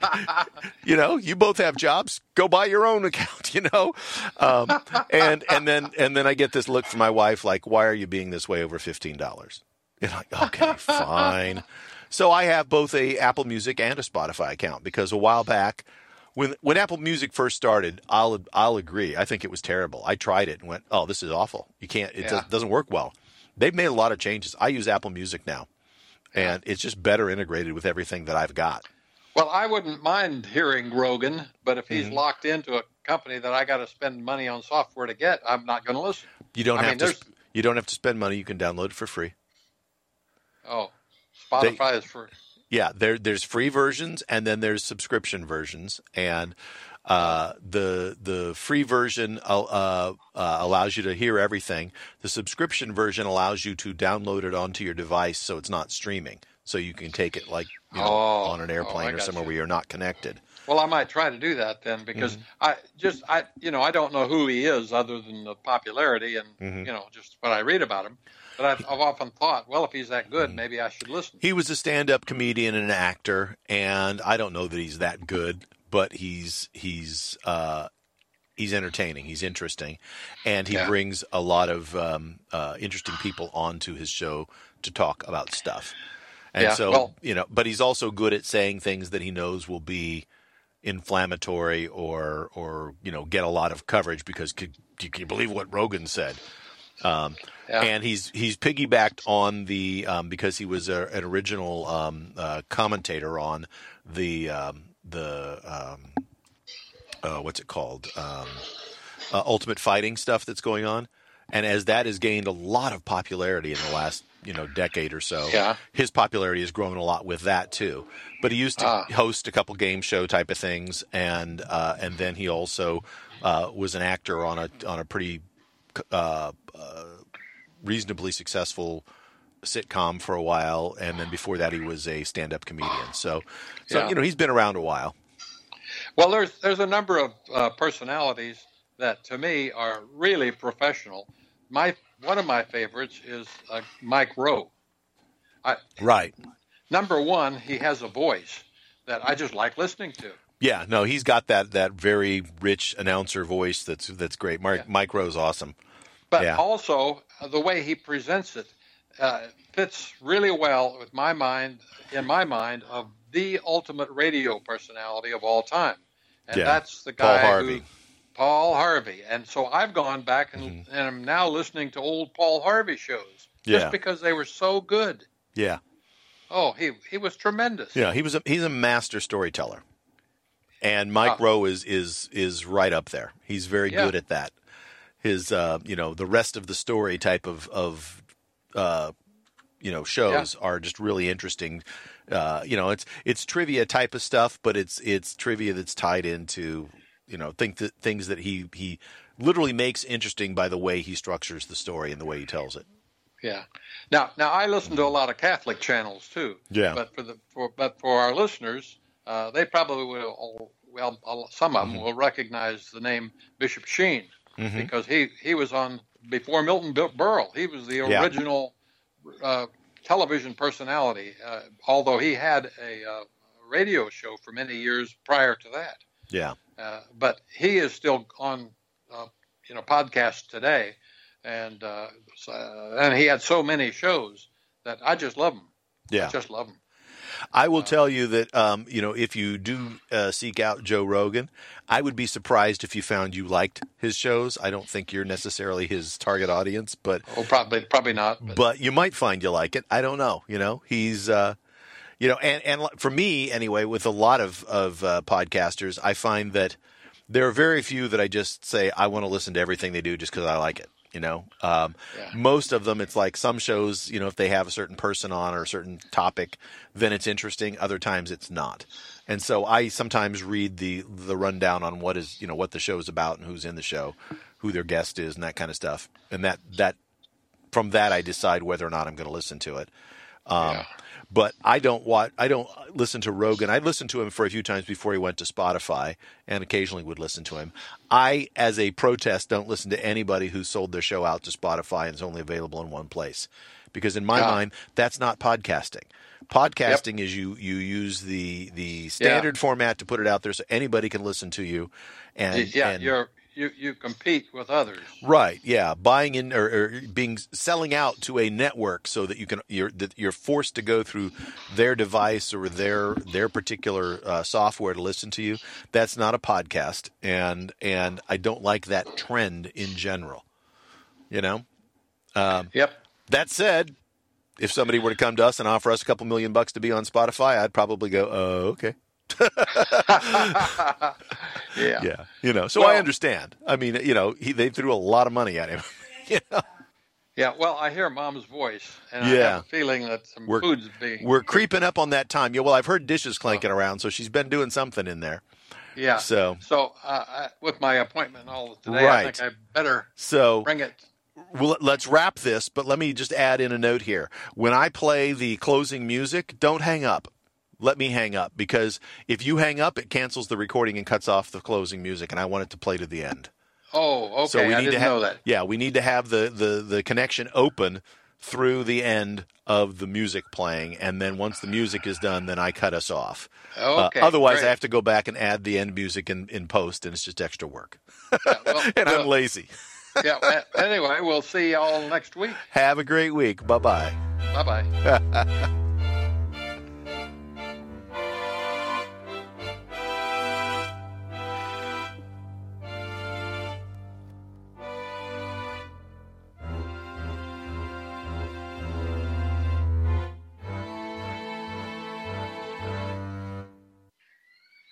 you know, you both have jobs. Go buy your own account. (laughs) You know, um, and and then and then I get this look from my wife like, why are you being this way over fifteen dollars? And I'm like, okay, fine. So I have both a Apple Music and a Spotify account because a while back. When, when Apple Music first started, I'll I'll agree. I think it was terrible. I tried it and went, "Oh, this is awful. You can't. It Yeah. does, doesn't work well." They've made a lot of changes. I use Apple Music now, and it's just better integrated with everything that I've got. Well, I wouldn't mind hearing Rogan, but if he's Mm-hmm. locked into a company that I got to spend money on software to get, I'm not going to listen. You don't I have mean, to. there's- You don't have to spend money. You can download it for free. Oh, Spotify is free. Yeah, there there's free versions and then there's subscription versions, and uh, the the free version uh, uh, allows you to hear everything. The subscription version allows you to download it onto your device, so it's not streaming. So you can take it like you know, Oh, on an oh, airplane or somewhere you. where you're not connected. Well, I might try to do that then because Mm-hmm. I just I you know I don't know who he is other than the popularity and Mm-hmm. you know just what I read about him. But I've, I've often thought, well, if he's that good, Mm-hmm. maybe I should listen. He was a stand-up comedian and an actor, and I don't know that he's that good, but he's he's uh, he's entertaining. He's interesting, and he Yeah. brings a lot of um, uh, interesting people onto his show to talk about stuff. And Yeah, so well- you know, but he's also good at saying things that he knows will be inflammatory or or you know get a lot of coverage because could, you can you believe what Rogan said? Um, Yeah. And he's he's piggybacked on the um, because he was a, an original um, uh, commentator on the um, the um, uh, what's it called um, uh, Ultimate Fighting stuff that's going on, and as that has gained a lot of popularity in the last you know decade or so, Yeah. his popularity has grown a lot with that too. But he used to Ah. host a couple game show type of things, and uh, and then he also uh, was an actor on a on a pretty uh, uh, reasonably successful sitcom for a while, and then before that he was a stand-up comedian. So, so Yeah. you know he's been around a while. Well, there's there's a number of uh, personalities that to me are really professional. My one of my favorites is uh, Mike Rowe. Right. Number one, he has a voice that I just like listening to. Yeah. No, he's got that that very rich announcer voice. That's that's great. Mike Yeah. Mike Rowe's awesome. But Yeah. also uh, the way he presents it uh, fits really well with my mind, in my mind, of the ultimate radio personality of all time, and Yeah. that's the guy Paul Harvey. who Paul Harvey. And so I've gone back and, Mm-hmm. and I'm now listening to old Paul Harvey shows Yeah. just because they were so good. Yeah. Oh, he he was tremendous. Yeah. He was a he's a master storyteller, and Mike Ah. Rowe is is is right up there. He's very Yeah. good at that. His uh, you know the rest of the story type of of uh, you know shows are just really interesting. Uh, you know, it's it's trivia type of stuff, but it's it's trivia that's tied into you know think that things that he he literally makes interesting by the way he structures the story and the way he tells it. Yeah. Now, now I listen to a lot of Catholic channels too. Yeah. But for the for but for our listeners, uh, they probably will. all- Well, some of them Mm-hmm. will recognize the name Bishop Sheen Mhm. because he he was on before Milton Berle. He was the Yeah. original uh, television personality. Uh, although he had a uh, radio show for many years prior to that. Yeah, Uh, but he is still on, uh, you know, podcasts today, and uh, so, and he had so many shows that I just love him. yeah. I just love him. I will tell you that um, you know if you do uh, seek out Joe Rogan, I would be surprised if you found you liked his shows. I don't think you're necessarily his target audience, but Oh, probably probably not. But, but you might find you like it. I don't know. You know, he's uh, you know, and and for me anyway, with a lot of of uh, podcasters, I find that there are very few that I just say I want to listen to everything they do just because I like it. You know, um, Yeah. most of them, it's like some shows, you know, if they have a certain person on or a certain topic, then it's interesting. Other times, it's not. And so I sometimes read the the rundown on what is you know what the show is about and who's in the show, who their guest is, and that kind of stuff. And that that from that I decide whether or not I'm going to listen to it. Um, Yeah. But I don't watch. I don't listen to Rogan. I listened to him for a few times before he went to Spotify, and occasionally would listen to him. I, as a protest, don't listen to anybody who sold their show out to Spotify and is only available in one place, because in my Yeah. mind, that's not podcasting. Podcasting is you you use the the standard format to put it out there so anybody can listen to you, and yeah, and, you're you you compete with others. Right. Yeah. Buying in or, or being selling out to a network so that you can you're that you're forced to go through their device or their their particular uh, software to listen to you. That's not a podcast, and and I don't like that trend in general. You know. Um, Yep. that said, if somebody were to come to us and offer us a couple million bucks to be on Spotify, I'd probably go, "Oh, okay." (laughs) yeah. Yeah. You know. So Well- I understand. I mean, you know, he, they threw a lot of money at him. (laughs) you know? Yeah, well, I hear Mom's voice, and I Yeah. have a feeling that some We're- food's being. We're creeping up on that time. Yeah, well, I've heard dishes clanking around, so she's been doing something in there. yeah. So, So, uh, I, with my appointment all today, Right. I think I better so bring it. well, let's wrap this. But let me just add in a note here. When I play the closing music, don't hang up. Let me hang up because if you hang up, it cancels the recording and cuts off the closing music, and I want it to play to the end. Oh, okay. So we I need didn't to have know that. yeah, we need to have the, the the connection open through the end of the music playing, and then once the music is done, then I cut us off. Uh, Okay. otherwise, great. I have to go back and add the end music in, in post, and it's just extra work. Yeah, well, (laughs) and I'm lazy. yeah. Anyway, we'll see y'all next week. Have a great week. Bye bye. Bye bye. (laughs)